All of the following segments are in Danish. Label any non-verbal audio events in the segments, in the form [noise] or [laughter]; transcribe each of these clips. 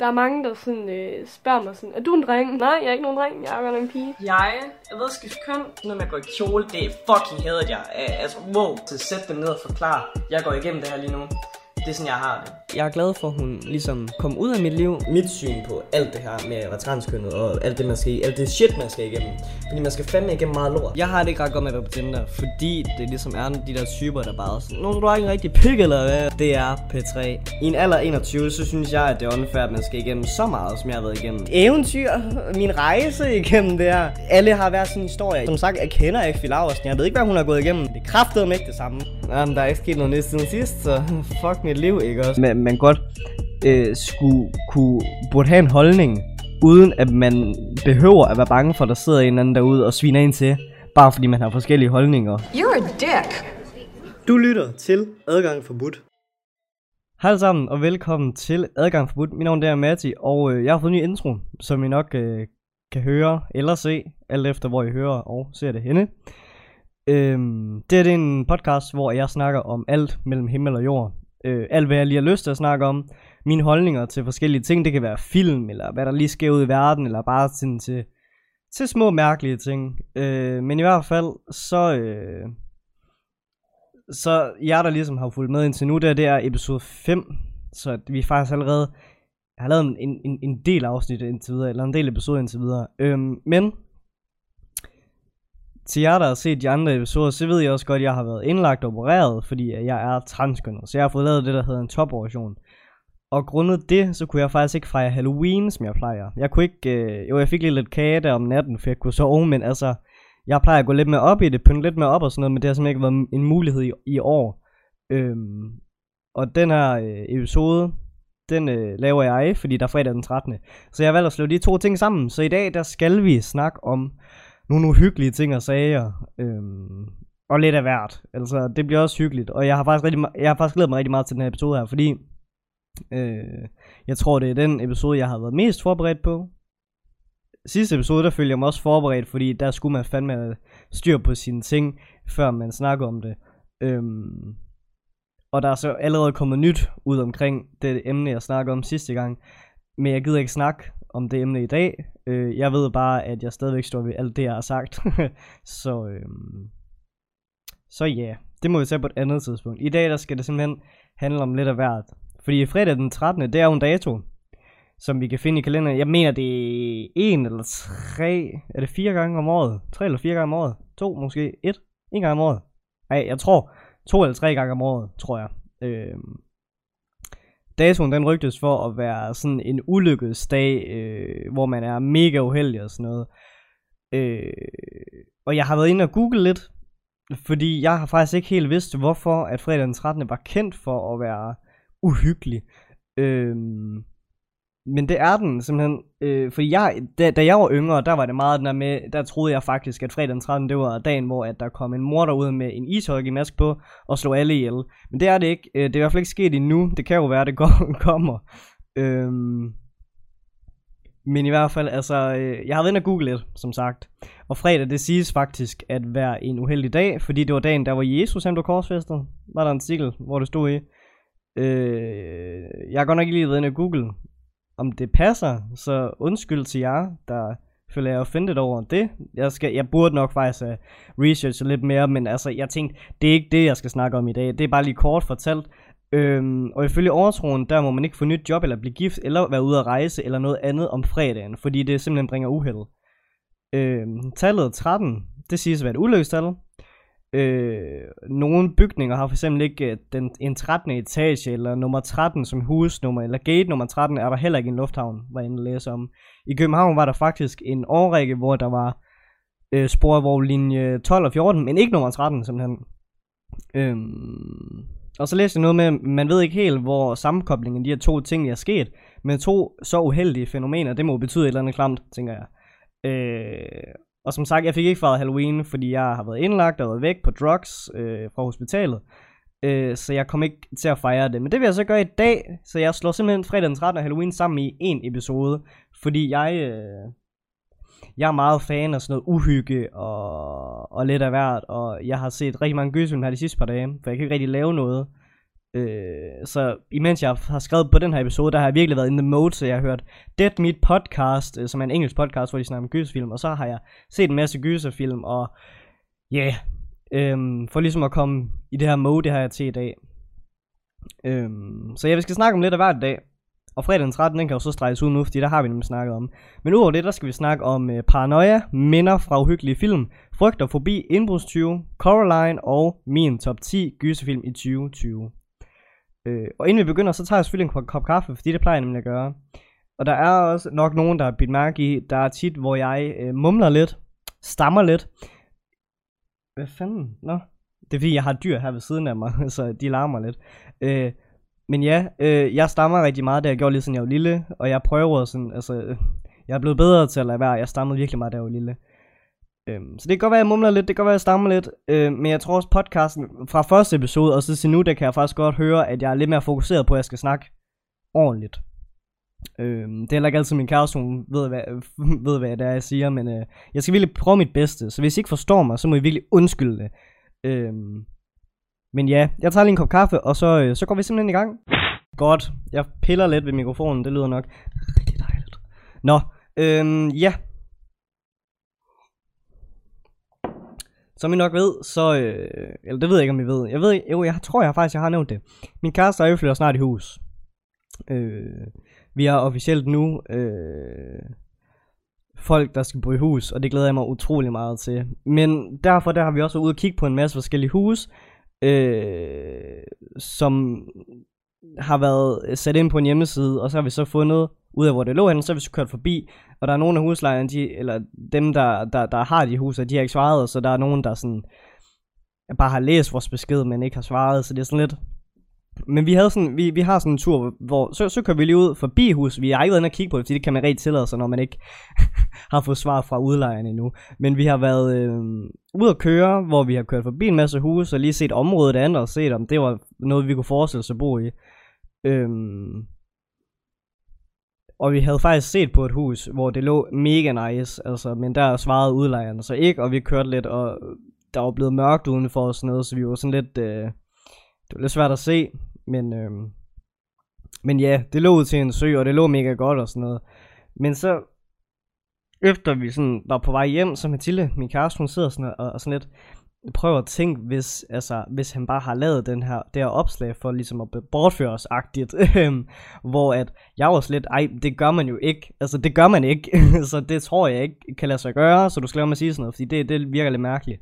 Der er mange, der sådan, øh, spørger mig sådan, er du en dreng? Nej, jeg er ikke nogen dreng, jeg er godt en pige. Jeg jeg ved at skifte køn. når man går i kjole, det er fucking hadet jeg. Altså, wow. Så sæt dem ned og forklare, Jeg går igennem det her lige nu. Det er sådan, jeg har det. Jeg er glad for, at hun ligesom kom ud af mit liv. Mit syn på alt det her med at være transkønnet og alt det, man skal, alt det shit, man skal igennem. Fordi man skal fandme igennem meget lort. Jeg har det ikke ret godt med at være på Tinder, fordi det ligesom er de der typer, der bare er sådan, Nå, så du har ikke en rigtig pik, eller hvad? Det er P3. I en alder af 21, så synes jeg, at det er unfair, at man skal igennem så meget, som jeg har været igennem. Eventyr, min rejse igennem det her. Alle har hver sin historie. Som sagt, jeg kender ikke Laversen. Jeg ved ikke, hvad hun har gået igennem. Det kræftede mig ikke det samme. Jamen, der er ikke sket noget nyt siden sidst, så [laughs] fuck mit liv, ikke også? Men man godt øh, skulle kunne, burde have en holdning, uden at man behøver at være bange for, at der sidder en anden derude og sviner ind til, bare fordi man har forskellige holdninger. You're a dick. Du lytter til Adgang Forbudt. Hej alle sammen, og velkommen til Adgang Forbudt. Mit navn er Matti, og øh, jeg har fået en ny intro, som I nok øh, kan høre eller se, alt efter hvor I hører og ser det henne. Øhm, det, her, det er en podcast, hvor jeg snakker om alt mellem himmel og jord. Øh, alt hvad jeg lige har lyst til at snakke om. Mine holdninger til forskellige ting. Det kan være film, eller hvad der lige sker ud i verden, eller bare sådan til, til små mærkelige ting. Øh, men i hvert fald, så... Øh, så jer, der ligesom har fulgt med indtil nu, det, er, det er episode 5. Så at vi faktisk allerede har lavet en, en, en del afsnit indtil videre, eller en del episode indtil videre. Øhm, men til jer, der har set de andre episoder, så ved jeg også godt, at jeg har været indlagt og opereret, fordi jeg er transkønnet. Så jeg har fået lavet det, der hedder en topoperation. Og grundet det, så kunne jeg faktisk ikke fejre Halloween, som jeg plejer. Jeg kunne ikke, øh, jo jeg fik lige lidt kage der om natten, for jeg kunne sove, men altså, jeg plejer at gå lidt mere op i det, pynte lidt mere op og sådan noget, men det har simpelthen ikke været en mulighed i, i år. Øhm, og den her øh, episode, den øh, laver jeg, fordi der er fredag den 13. Så jeg har valgt at slå de to ting sammen. Så i dag, der skal vi snakke om nogle uhyggelige ting og sager. Øhm, og lidt af hvert. Altså, det bliver også hyggeligt. Og jeg har faktisk, rigtig, jeg har faktisk glædet mig rigtig meget til den her episode her, fordi øh, jeg tror, det er den episode, jeg har været mest forberedt på. Sidste episode, der følte jeg mig også forberedt, fordi der skulle man fandme styr på sine ting, før man snakker om det. Øhm, og der er så allerede kommet nyt ud omkring det emne, jeg snakkede om sidste gang. Men jeg gider ikke snakke om det emne i dag. Øh, jeg ved bare, at jeg stadigvæk står ved alt det, jeg har sagt. [laughs] så øhm, så ja, yeah, det må vi tage på et andet tidspunkt. I dag der skal det simpelthen handle om lidt af hvert. Fordi fredag den 13. det er jo en dato, som vi kan finde i kalenderen. Jeg mener, det er en eller tre, er det fire gange om året? Tre eller fire gange om året? To, måske et? En gang om året? Nej, jeg tror to eller tre gange om året, tror jeg. Øh, datoen den rygtes for at være sådan en ulykkesdag, øh, hvor man er mega uheldig og sådan noget. Øh, og jeg har været inde og google lidt, fordi jeg har faktisk ikke helt vidst, hvorfor at fredag den 13. var kendt for at være uhyggelig. Øh, men det er den simpelthen, øh, fordi jeg, da, da jeg var yngre, der var det meget den der med, der troede jeg faktisk, at fredag den 13. det var dagen, hvor at der kom en mor derude med en ishockeymask på, og slog alle ihjel. Men det er det ikke, øh, det er i hvert fald ikke sket endnu, det kan jo være, at det går, [laughs] kommer. Øhm, men i hvert fald, altså, øh, jeg har været inde og google lidt, som sagt. Og fredag, det siges faktisk at være en uheldig dag, fordi det var dagen, der var Jesus, han blev korsfæstet. Var der en artikel, hvor det stod i. Øh, jeg har godt nok ikke lige været inde og google, om det passer, så undskyld til jer, der føler jeg offended over det. Jeg, skal, jeg burde nok faktisk uh, researche lidt mere, men altså, jeg tænkte, det er ikke det, jeg skal snakke om i dag. Det er bare lige kort fortalt. Øhm, og ifølge overtroen, der må man ikke få nyt job, eller blive gift, eller være ude at rejse, eller noget andet om fredagen, fordi det simpelthen bringer uheld. Øhm, tallet 13, det siges at være et ulykkestal. Øh, nogle bygninger har for eksempel ikke øh, den, en 13. etage, eller nummer 13 som husnummer, eller gate nummer 13 er der heller ikke en lufthavn, var jeg inde læse om. I København var der faktisk en årrække, hvor der var øh, sporvoglinje 12 og 14, men ikke nummer 13 simpelthen. Øhm, og så læste jeg noget med, man ved ikke helt, hvor sammenkoblingen af de her to ting er sket, men to så uheldige fænomener, det må betyde et eller andet klamt, tænker jeg. Øh, og som sagt, jeg fik ikke fejret Halloween, fordi jeg har været indlagt og været væk på drugs øh, fra hospitalet. Øh, så jeg kom ikke til at fejre det. Men det vil jeg så gøre i dag, så jeg slår simpelthen fredag den 13. og Halloween sammen i en episode. Fordi jeg, øh, jeg er meget fan af sådan noget uhygge og, og lidt af hvert. Og jeg har set rigtig mange gyserfilm her de sidste par dage, for jeg kan ikke rigtig lave noget. Øh, så imens jeg har skrevet på den her episode, der har jeg virkelig været in the mode, så jeg har hørt Dead Meat Podcast, øh, som er en engelsk podcast, hvor de snakker om gyserfilm, og så har jeg set en masse gyserfilm, og ja, yeah, øh, for ligesom at komme i det her mode, det har jeg til i dag. Øh, så ja, vi skal snakke om lidt af hvert i dag. Og fredag den 13, den kan jo så streges ud nu, fordi der har vi nemlig snakket om. Men udover det, der skal vi snakke om øh, paranoia, minder fra uhyggelige film, frygt og fobi, indbrudstyve, Coraline og min top 10 gyserfilm i 2020. Øh, og inden vi begynder, så tager jeg selvfølgelig en kop kaffe, fordi det plejer jeg nemlig at gøre. Og der er også nok nogen, der har bidt mærke i, der er tit, hvor jeg øh, mumler lidt, stammer lidt. Hvad fanden? Nå. Det er fordi, jeg har dyr her ved siden af mig, [laughs] så de larmer lidt. Øh, men ja, øh, jeg stammer rigtig meget, da jeg gjorde lige sådan, jeg var lille. Og jeg prøver sådan, altså, øh, jeg er blevet bedre til at lade være. Jeg stammede virkelig meget, da jeg var lille. Øhm, så det kan godt være, at jeg mumler lidt, det kan godt være, at jeg stammer lidt, øh, men jeg tror også podcasten fra første episode og så til nu, der kan jeg faktisk godt høre, at jeg er lidt mere fokuseret på, at jeg skal snakke ordentligt. Øhm, det er heller ikke altid min kæreste, hun ved hvad, [laughs] ved, hvad det er, jeg siger, men øh, jeg skal virkelig prøve mit bedste, så hvis I ikke forstår mig, så må I virkelig undskylde det. Øhm, men ja, jeg tager lige en kop kaffe, og så, øh, så går vi simpelthen i gang. Godt, jeg piller lidt ved mikrofonen, det lyder nok rigtig dejligt. Nå, øhm, ja, Som I nok ved, så... Øh, eller det ved jeg ikke, om I ved. Jeg ved jo, jeg tror jeg faktisk, jeg har nævnt det. Min kæreste og jeg flytter snart i hus. Øh, vi har officielt nu øh, folk, der skal bo i hus, og det glæder jeg mig utrolig meget til. Men derfor der har vi også været ude og kigge på en masse forskellige hus, øh, som har været sat ind på en hjemmeside, og så har vi så fundet ud af, hvor det lå henne, så hvis du kørt forbi, og der er nogen af huslejerne, de, eller dem, der, der, der har de huse, de har ikke svaret, så der er nogen, der sådan, bare har læst vores besked, men ikke har svaret, så det er sådan lidt, men vi havde sådan, vi, vi har sådan en tur, hvor så, så kører vi lige ud forbi hus. Vi har ikke været inde og kigge på det, fordi det kan man rigtig tillade sig, når man ikke [laughs] har fået svar fra udlejeren endnu. Men vi har været øh, ude at køre, hvor vi har kørt forbi en masse huse, og lige set området andet, og set om det var noget, vi kunne forestille os at bo i. Øhm, og vi havde faktisk set på et hus, hvor det lå mega nice, altså, men der svarede udlejeren så ikke, og vi kørte lidt, og der var blevet mørkt udenfor og sådan noget, så vi var sådan lidt, øh, det var lidt svært at se, men, øh, men ja, det lå ud til en sø, og det lå mega godt og sådan noget. Men så, efter vi sådan var på vej hjem, så Mathilde, min kæreste, hun sidder sådan og, og sådan lidt, prøver at tænke, hvis, altså, hvis han bare har lavet den her, det her opslag for ligesom at bortføre os agtigt, [laughs] øhm, hvor at jeg var slet, ej, det gør man jo ikke, altså det gør man ikke, [laughs] så det tror jeg ikke kan lade sig gøre, så du skal lade mig sige sådan noget, fordi det, det virker lidt mærkeligt.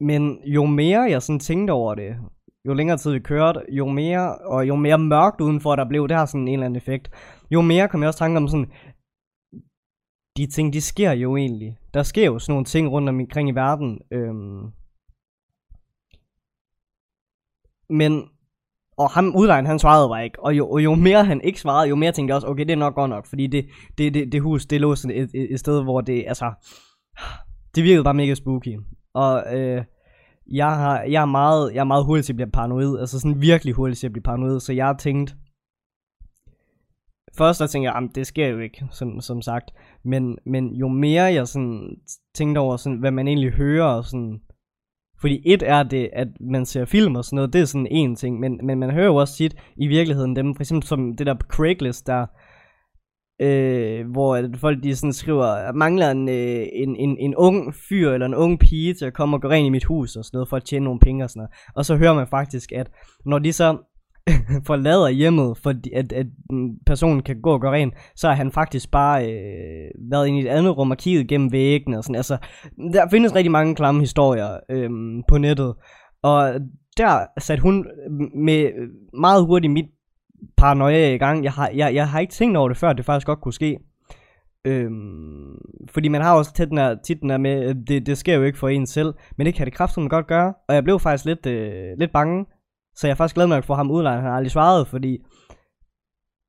Men jo mere jeg sådan tænkte over det, jo længere tid vi kørte, jo mere, og jo mere mørkt udenfor der blev, det har sådan en eller anden effekt, jo mere kom jeg også tanke om sådan, de ting, de sker jo egentlig. Der sker jo sådan nogle ting rundt omkring i verden. Øhm. Men, og ham udlejen, han svarede bare ikke. Og jo, og jo mere han ikke svarede, jo mere tænkte jeg også, okay, det er nok godt nok. Fordi det, det, det, det hus, det lå sådan et, et, et sted, hvor det, altså, det virkede bare mega spooky. Og øh, jeg, har, jeg, er meget, jeg er meget hurtig til at blive paranoid. Altså sådan virkelig hurtig til at blive paranoid. Så jeg har tænkt, først der tænkte jeg, det sker jo ikke, som, som sagt. Men, men jo mere jeg sådan tænkte over, sådan, hvad man egentlig hører, og sådan, fordi et er det, at man ser film og sådan noget, det er sådan en ting, men, men man hører jo også tit i virkeligheden dem, for eksempel som det der på Craigslist, der, øh, hvor folk de sådan skriver, at mangler en, øh, en, en, en ung fyr eller en ung pige til at komme og gå rent i mit hus og sådan noget, for at tjene nogle penge og sådan noget. Og så hører man faktisk, at når de så [laughs] forlader hjemmet, for at, at personen kan gå og gøre rent, så har han faktisk bare øh, været ind i et andet rum og kigget gennem væggene og sådan. Altså, der findes rigtig mange klamme historier øh, på nettet, og der satte hun øh, med øh, meget hurtigt mit paranoia i gang. Jeg har, jeg, jeg har ikke tænkt over det før, det faktisk godt kunne ske. Øhm, fordi man har også tit den, her, tit den her med, det, det sker jo ikke for en selv, men det kan det kraftigt godt gøre. Og jeg blev faktisk lidt, øh, lidt bange, så jeg er faktisk glad nok for ham udlejet. Han har aldrig svaret, fordi...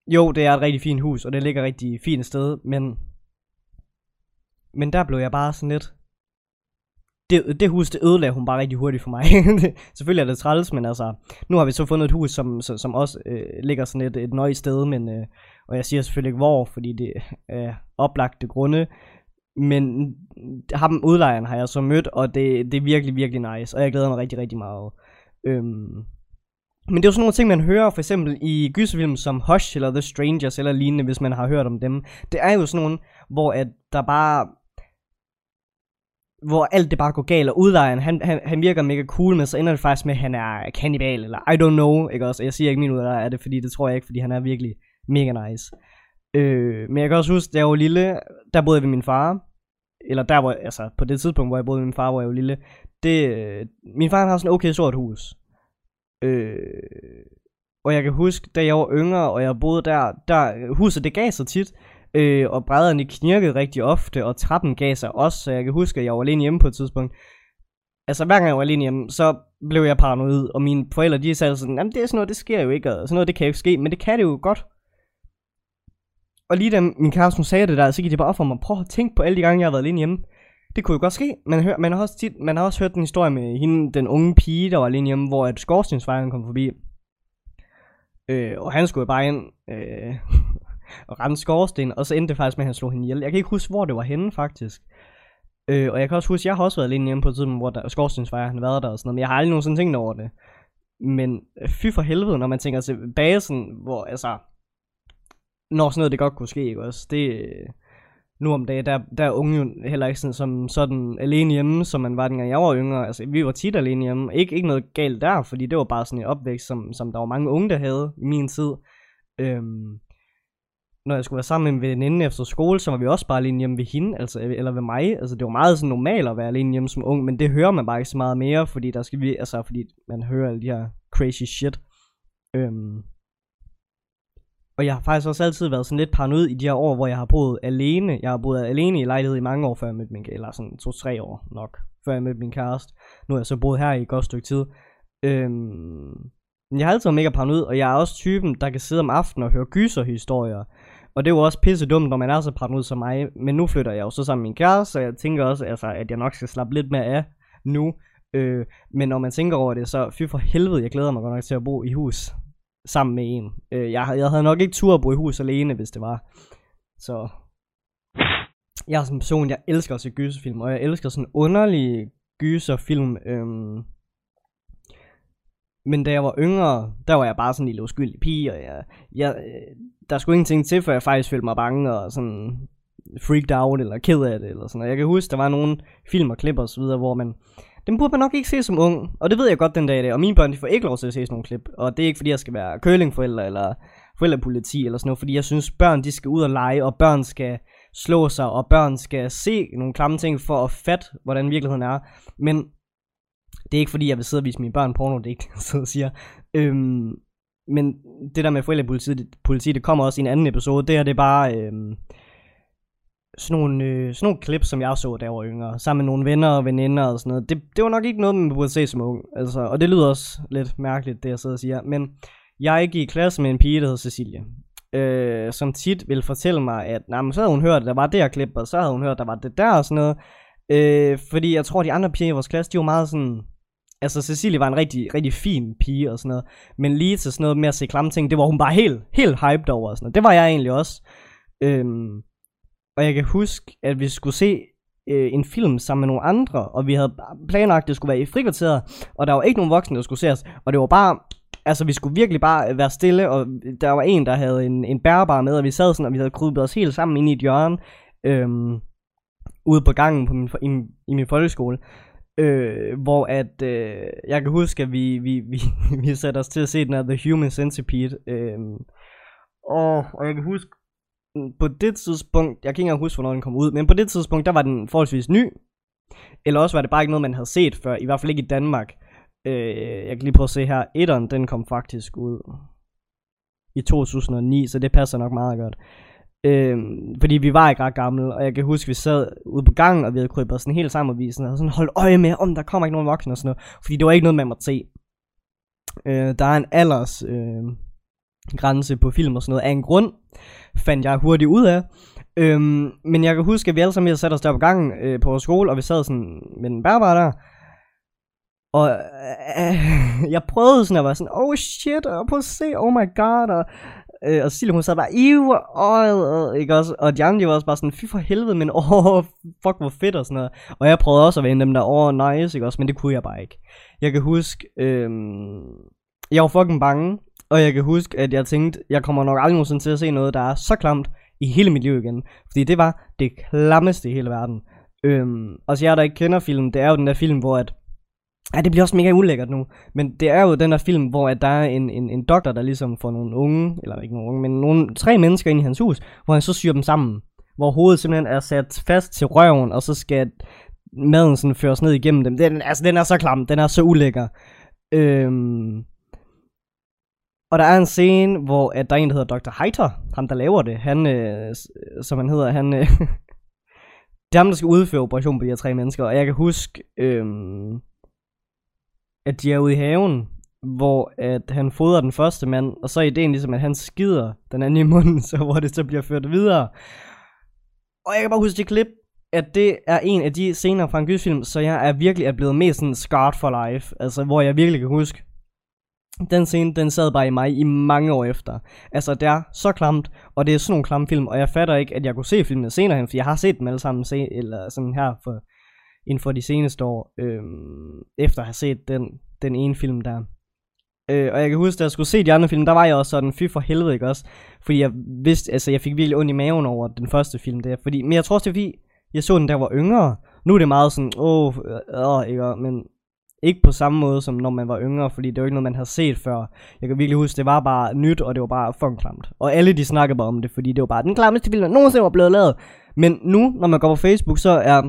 Jo, det er et rigtig fint hus, og det ligger rigtig fint sted, men... Men der blev jeg bare sådan lidt... Det, det hus, det ødelagde hun bare rigtig hurtigt for mig. [laughs] Selvfølgelig er det træls, men altså... Nu har vi så fundet et hus, som, som, som også øh, ligger sådan et, et nøje sted, men... Øh, og jeg siger selvfølgelig ikke hvor, fordi det er oplagte grunde. Men ham udlejeren har jeg så mødt, og det, det er virkelig, virkelig nice, og jeg glæder mig rigtig, rigtig meget. Øhm, men det er jo sådan nogle ting, man hører for eksempel i gyserfilm som Hush eller The Strangers eller lignende, hvis man har hørt om dem. Det er jo sådan nogle, hvor at der bare hvor alt det bare går galt, og udlejeren, han, han, han virker mega cool, men så ender det faktisk med, at han er kannibal, eller I don't know, ikke også? Jeg siger ikke min udlejer er det, fordi det tror jeg ikke, fordi han er virkelig mega nice. Øh, men jeg kan også huske, da jeg var lille, der boede jeg ved min far, eller der hvor, altså på det tidspunkt, hvor jeg boede med min far, hvor jeg var lille, det, øh, min far har sådan et okay stort hus. Øh, og jeg kan huske, da jeg var yngre, og jeg boede der, der huset det gav sig tit, øh, og brædderne knirkede rigtig ofte, og trappen gav sig også, så jeg kan huske, at jeg var alene hjemme på et tidspunkt. Altså hver gang jeg var alene hjemme, så blev jeg paranoid, og mine forældre de sagde sådan, jamen det er sådan noget, det sker jo ikke, og sådan noget, det kan jo ikke ske, men det kan det jo godt. Og lige da min kæreste hun sagde det der, så gik det bare op for mig, prøv at tænke på alle de gange, jeg har været alene hjemme. Det kunne jo godt ske. Man, hører, man, har også tit, man har også hørt den historie med hende, den unge pige, der var alene hjemme, hvor at skorstensfejren kom forbi. Øh, og han skulle bare ind øh, [laughs] og ramme skorsten, og så endte det faktisk med, at han slog hende ihjel. Jeg kan ikke huske, hvor det var henne, faktisk. Øh, og jeg kan også huske, at jeg har også været alene hjemme på et tidspunkt, hvor der, skorstensfejren har været der og sådan noget, men jeg har aldrig nogensinde tænkt over det. Men øh, fy for helvede, når man tænker tilbage sådan, hvor altså, når sådan noget det godt kunne ske, ikke også? Det, øh, nu om dagen, der, der er unge jo heller ikke sådan, som sådan alene hjemme, som man var dengang jeg var yngre. Altså, vi var tit alene hjemme. Ikke, ikke noget galt der, fordi det var bare sådan en opvækst, som, som der var mange unge, der havde i min tid. Øhm, når jeg skulle være sammen med en veninde efter skole, så var vi også bare alene hjemme ved hende, altså, eller ved mig. Altså, det var meget sådan normalt at være alene hjemme som ung, men det hører man bare ikke så meget mere, fordi der skal vi, altså, fordi man hører alle de her crazy shit. Øhm, og jeg har faktisk også altid været sådan lidt paranoid i de her år, hvor jeg har boet alene. Jeg har boet alene i lejlighed i mange år, før jeg mødte min eller sådan to-tre år nok, før jeg mødte min kæreste. Nu er jeg så boet her i et godt stykke tid. Øhm, jeg har altid været mega paranoid, og jeg er også typen, der kan sidde om aftenen og høre gyserhistorier. Og det er jo også pisse dumt, når man er så paranoid som mig. Men nu flytter jeg jo så sammen med min kæreste, så jeg tænker også, altså, at jeg nok skal slappe lidt mere af nu. Øh, men når man tænker over det, så fy for helvede, jeg glæder mig godt nok til at bo i hus sammen med en. Øh, jeg, jeg havde nok ikke tur at bo i hus alene, hvis det var. Så jeg er sådan en person, jeg elsker at se gyserfilm, og jeg elsker sådan underlige gyserfilm. Øhm. Men da jeg var yngre, der var jeg bare sådan en lille uskyldig pige, og jeg, jeg, øh, der skulle ingenting til, for jeg faktisk følte mig bange og sådan freaked out eller ked af det. Eller sådan. Og jeg kan huske, der var nogle film og klip og så videre, hvor man den burde man nok ikke se som ung, og det ved jeg godt den dag i dag. Og mine børn, de får ikke lov til at se sådan nogle klip. Og det er ikke fordi, jeg skal være curlingforælder eller forældrepoliti eller sådan noget, fordi jeg synes, børn de skal ud og lege, og børn skal slå sig, og børn skal se nogle klamme ting for at fatte, hvordan virkeligheden er. Men det er ikke fordi, jeg vil sidde og vise mine børn porno, det er ikke det, jeg sidder og siger. Øhm, men det der med forældrepoliti, det, politi, det kommer også i en anden episode. Det her, det er bare... Øhm, sådan nogle, øh, sådan nogle klip, som jeg så, da jeg var yngre, sammen med nogle venner og veninder og sådan noget. Det, det var nok ikke noget, man burde se som ung. Altså, og det lyder også lidt mærkeligt, det jeg sidder og siger. Men jeg gik i klasse med en pige, der hed Cecilie. Øh, som tit ville fortælle mig, at nah, men så havde hun hørt, at der var det her klip, og så havde hun hørt, at der var det der og sådan noget. Øh, fordi jeg tror, at de andre piger i vores klasse, de var meget sådan... Altså, Cecilie var en rigtig, rigtig fin pige og sådan noget. Men lige til sådan noget med at se klamme ting, det var hun bare helt, helt hyped over og sådan noget. Det var jeg egentlig også. Øh, og jeg kan huske, at vi skulle se øh, en film sammen med nogle andre, og vi havde planlagt, at det skulle være i frikvarteret, og der var ikke nogen voksne, der skulle se os, og det var bare, altså vi skulle virkelig bare øh, være stille, og der var en, der havde en, en bærbar med, og vi sad sådan, og vi havde krybet os helt sammen ind i et hjørne, øhm, ude på gangen på min, i, i min folkeskole, øh, hvor at, øh, jeg kan huske, at vi, vi, vi, [laughs] vi satte os til at se den her The Human Centipede, øh, og, og jeg kan huske, på det tidspunkt, jeg kan ikke engang huske, hvornår den kom ud, men på det tidspunkt, der var den forholdsvis ny. Eller også var det bare ikke noget, man havde set før, i hvert fald ikke i Danmark. Øh, jeg kan lige prøve at se her, etteren, den kom faktisk ud i 2009, så det passer nok meget godt. Øh, fordi vi var ikke ret gamle, og jeg kan huske, vi sad ude på gangen, og vi havde krybet sådan helt sammen, og vi sådan, sådan holdt øje med, om der kommer ikke nogen voksne og sådan noget, fordi det var ikke noget, man måtte se. Øh, der er en alders øh, grænse på film og sådan noget af en grund, fandt jeg hurtigt ud af. Øhm, men jeg kan huske, at vi alle sammen havde sat os der på gangen øh, på vores skole, og vi sad sådan med den bærbar der. Og øh, [laughs] jeg prøvede sådan at være sådan, oh shit, og prøv at se, oh my god, og Øh, og Cecilie, hun sad bare, ew, og, ikke også? Og de andre, de var også bare sådan, fy for helvede, men åh, fuck, hvor fedt og sådan noget. Og jeg prøvede også at være en af dem der, åh, nice, ikke også? Men det kunne jeg bare ikke. Jeg kan huske, øh, jeg var fucking bange, og jeg kan huske, at jeg tænkte, jeg kommer nok aldrig nogensinde til at se noget, der er så klamt i hele mit liv igen. Fordi det var det klammeste i hele verden. Øhm, og så jeg der ikke kender filmen, det er jo den der film, hvor at Ja, det bliver også mega ulækkert nu. Men det er jo den der film, hvor at der er en, en, en doktor, der ligesom får nogle unge, eller ikke nogle unge, men nogle tre mennesker ind i hans hus, hvor han så syr dem sammen. Hvor hovedet simpelthen er sat fast til røven, og så skal maden sådan føres ned igennem dem. Den, altså, den er så klam, den er så ulækker. Øhm, og der er en scene, hvor at der er en, der hedder Dr. Heiter, ham der laver det, han, øh, som han hedder, han, øh, [laughs] det er ham, der skal udføre operationen på de her tre mennesker, og jeg kan huske, øh, at de er ude i haven, hvor at han fodrer den første mand, og så er ideen ligesom, at han skider den anden i munden, [laughs] så hvor det så bliver ført videre. Og jeg kan bare huske det klip, at det er en af de scener fra en gydsfilm, så jeg er virkelig er blevet mest sådan scarred for life, altså hvor jeg virkelig kan huske, den scene, den sad bare i mig i mange år efter. Altså, det er så klamt, og det er sådan nogle klamme film, og jeg fatter ikke, at jeg kunne se filmene senere hen, for jeg har set dem alle sammen, se, eller sådan her for, inden for de seneste år, øh, efter at have set den, den ene film der. Øh, og jeg kan huske, da jeg skulle se de andre film, der var jeg også sådan, fy for helvede, ikke også? Fordi jeg vidste, altså jeg fik virkelig ondt i maven over den første film der. Fordi, men jeg tror også, det er fordi, jeg så den, der var yngre. Nu er det meget sådan, åh, øh, øh, ikke? Men ikke på samme måde, som når man var yngre, fordi det var ikke noget, man havde set før. Jeg kan virkelig huske, det var bare nyt, og det var bare fucking klamt. Og alle de snakkede bare om det, fordi det var bare den klammeste film, der nogensinde var blevet lavet. Men nu, når man går på Facebook, så er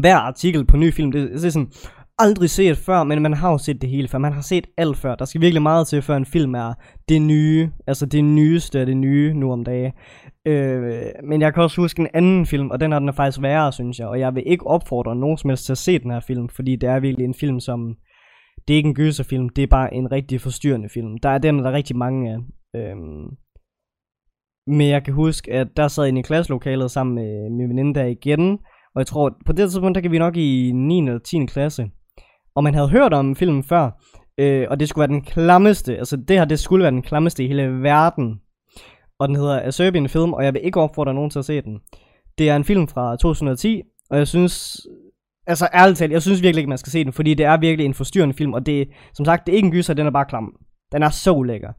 hver artikel på ny film, det, det er sådan, aldrig set før, men man har jo set det hele før. Man har set alt før. Der skal virkelig meget til, før en film er det nye. Altså det nyeste af det nye nu om dagen. Øh, men jeg kan også huske en anden film, og den er den er faktisk værre, synes jeg. Og jeg vil ikke opfordre nogen som helst til at se den her film, fordi det er virkelig en film, som... Det er ikke en gyserfilm, det er bare en rigtig forstyrrende film. Der er den, der er rigtig mange af. Øh, men jeg kan huske, at der sad jeg i klasselokalet sammen med min veninde der igen, og jeg tror, på det tidspunkt, der kan vi nok i 9. eller 10. klasse. Og man havde hørt om filmen før, øh, og det skulle være den klammeste, altså det her, det skulle være den klammeste i hele verden. Og den hedder A Serbian Film, og jeg vil ikke opfordre nogen til at se den. Det er en film fra 2010, og jeg synes, altså ærligt talt, jeg synes virkelig ikke, man skal se den, fordi det er virkelig en forstyrrende film, og det, som sagt, det er ikke en gyser, den er bare klam. Den er så lækker.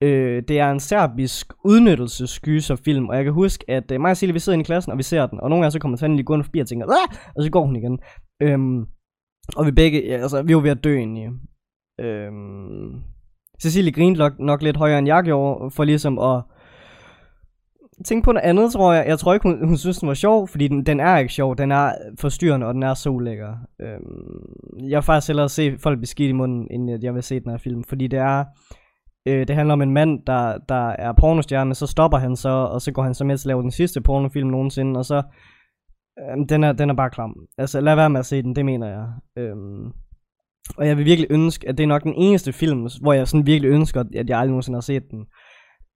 Øh, det er en serbisk udnyttelsesgyserfilm, og jeg kan huske, at øh, mig og Silje, vi sidder inde i klassen, og vi ser den, og nogle gange så kommer Tanja lige gående forbi og tænker, Åh! og så går hun igen. Øhm, og vi begge, ja, altså vi var ved at dø egentlig. Øhm, Cecilie grinede nok, nok lidt højere end jeg gjorde, for ligesom at tænke på noget andet, tror jeg. Jeg tror ikke, hun, hun synes, den var sjov, fordi den, den er ikke sjov. Den er forstyrrende, og den er så ulækker. Øhm, jeg vil faktisk hellere se folk beskidt i munden, end jeg vil se den her film, fordi det er... Øh, det handler om en mand, der, der er pornostjerne, så stopper han så, og så går han så med til at lave den sidste pornofilm nogensinde, og så Øhm, den, er, den er bare klam. Altså, lad være med at se den, det mener jeg. Øhm, og jeg vil virkelig ønske, at det er nok den eneste film, hvor jeg sådan virkelig ønsker, at jeg aldrig nogensinde har set den.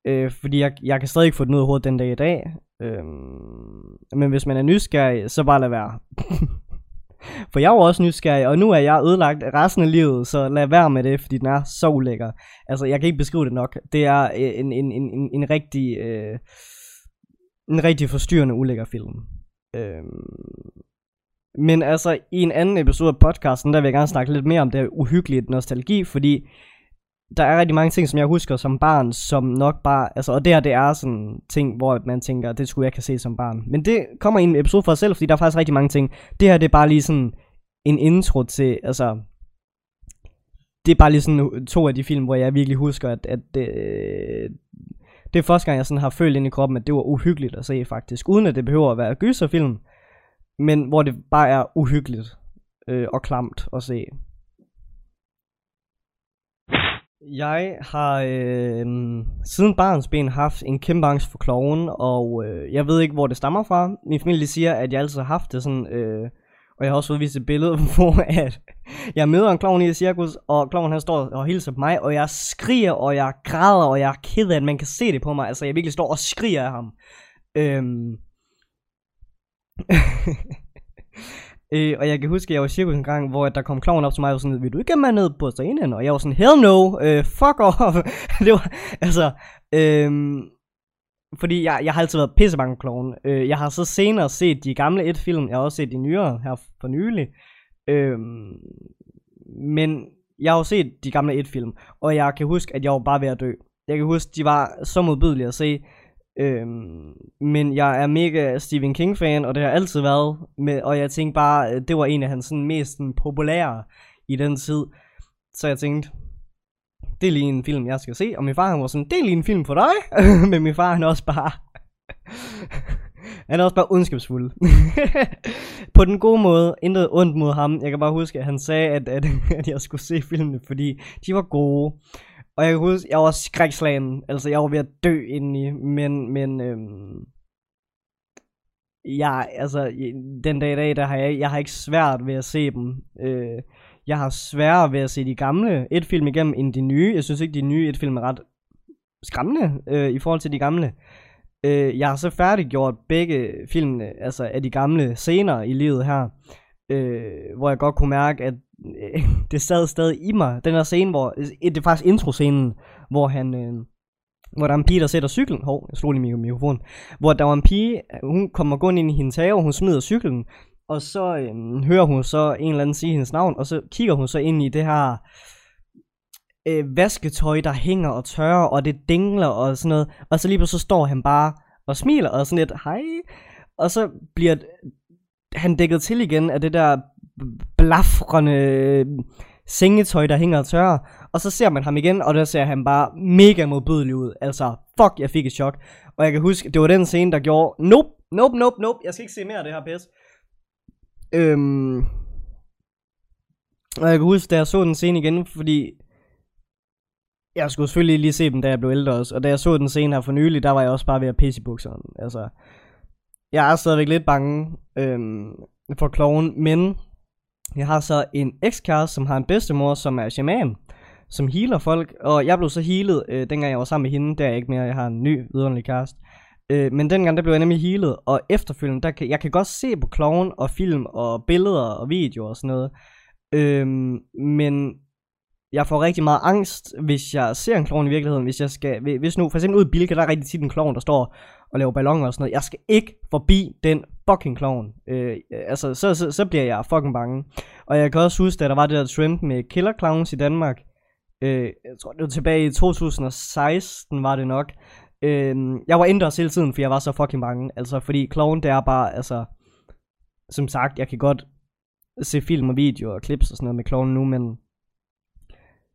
Øh, fordi jeg, jeg kan stadig ikke få den ud af hovedet den dag i dag. Øhm, men hvis man er nysgerrig, så bare lad være. For jeg var også nysgerrig, og nu er jeg ødelagt resten af livet, så lad være med det, fordi den er så ulækker. Altså, jeg kan ikke beskrive det nok. Det er en, en, en, en, en rigtig... Øh, en rigtig forstyrrende ulækker film. Øhm, men altså, i en anden episode af podcasten, der vil jeg gerne snakke lidt mere om det uhyggelige nostalgi, fordi der er rigtig mange ting, som jeg husker som barn, som nok bare, altså, og det her, det er sådan ting, hvor man tænker, det skulle jeg kan se som barn. Men det kommer i en episode for sig selv, fordi der er faktisk rigtig mange ting. Det her, det er bare lige sådan en intro til, altså, det er bare lige sådan to af de film, hvor jeg virkelig husker, at, at det, det er første gang, jeg sådan har følt ind i kroppen, at det var uhyggeligt at se faktisk. Uden at det behøver at være gyserfilm, men hvor det bare er uhyggeligt øh, og klamt at se. Jeg har øh, siden barns ben haft en kæmpe angst for kloven, og øh, jeg ved ikke, hvor det stammer fra. Min familie siger, at jeg altid har haft det sådan... Øh, og jeg har også fået vist et billede, [laughs] hvor at jeg møder en klovn i et cirkus, og klovnen han står og hilser på mig, og jeg skriger, og jeg græder, og jeg er ked af, at man kan se det på mig. Altså, jeg virkelig står og skriger af ham. Øhm... [laughs] Øh, og jeg kan huske, at jeg var i cirkus en gang, hvor der kom kloven op til mig og var sådan, vil du ikke have mig ned på scenen? Og jeg var sådan, hell no, øh, fuck off. [laughs] det var, altså, øhm, fordi jeg, jeg har altid været pissebange klovn. Øh, jeg har så senere set de gamle et film, jeg har også set de nyere her for nylig. Øh, men jeg har jo set de gamle et film, og jeg kan huske, at jeg var bare ved at dø. Jeg kan huske, de var så modbydelige at se. Øhm, men jeg er mega Stephen King fan, og det har altid været. Med, og jeg tænkte bare, det var en af hans sådan, mest sådan, populære i den tid. Så jeg tænkte, det er lige en film, jeg skal se. Og min far han var sådan, det er lige en film for dig. [laughs] men min far han er også bare... [laughs] han er også bare ondskabsfuld. [laughs] på den gode måde, intet ondt mod ham. Jeg kan bare huske, at han sagde, at, at, at jeg skulle se filmene, fordi de var gode. Og jeg kan huske, jeg var skrækslagen. Altså, jeg var ved at dø indeni. Men, men, øhm, ja, altså, den dag i dag, der har jeg, jeg har ikke svært ved at se dem. Øh, jeg har sværere ved at se de gamle et film igennem, end de nye. Jeg synes ikke, de nye et film er ret skræmmende øh, i forhold til de gamle. Øh, jeg har så færdiggjort begge filmene, altså af de gamle senere i livet her, øh, hvor jeg godt kunne mærke, at øh, [laughs] det sad stadig i mig. Den her scene, hvor, øh, det er faktisk introscenen, hvor han, øh, hvor der er en pige, der sætter cyklen. Hov, jeg slog lige mikrofonen. Hvor der var en pige, hun kommer gå ind i hendes have, og hun smider cyklen. Og så øh, hører hun så en eller anden sige hendes navn, og så kigger hun så ind i det her øh, vasketøj, der hænger og tørrer, og det dingler og sådan noget. Og så lige så står han bare og smiler og sådan lidt, hej. Og så bliver øh, han dækket til igen af det der blafrende øh, sengetøj, der hænger og tørrer. Og så ser man ham igen, og der ser han bare mega modbydelig ud. Altså, fuck, jeg fik et chok. Og jeg kan huske, det var den scene, der gjorde, nope, nope, nope, nope, jeg skal ikke se mere af det her pis. Øhm, og jeg kan huske, da jeg så den scene igen, fordi jeg skulle selvfølgelig lige se dem, da jeg blev ældre også. Og da jeg så den scene her for nylig, der var jeg også bare ved at pisse i bukserne. Altså, jeg er stadigvæk lidt bange øhm, for kloven, men jeg har så en ekskæreste, som har en bedstemor, som er shaman, som healer folk. Og jeg blev så healet, øh, dengang jeg var sammen med hende. Der er jeg ikke mere, jeg har en ny vidunderlig kæreste. Øh, men dengang, der blev jeg nemlig healet, og efterfølgende, der kan, jeg kan godt se på kloven og film og billeder og videoer og sådan noget. Øh, men jeg får rigtig meget angst, hvis jeg ser en klovn i virkeligheden. Hvis jeg skal, hvis nu, for eksempel ud i Bilka, der er rigtig tit en klovn, der står og laver ballonger og sådan noget. Jeg skal ikke forbi den fucking klovn. Øh, altså, så, så, så bliver jeg fucking bange. Og jeg kan også huske, at der var det der trend med killer clowns i Danmark. Øh, jeg tror, det var tilbage i 2016, var det nok. Øh, jeg var indendørs hele tiden, for jeg var så fucking bange. Altså, fordi clown, det er bare, altså... Som sagt, jeg kan godt se film og videoer og clips og sådan noget med clown nu, men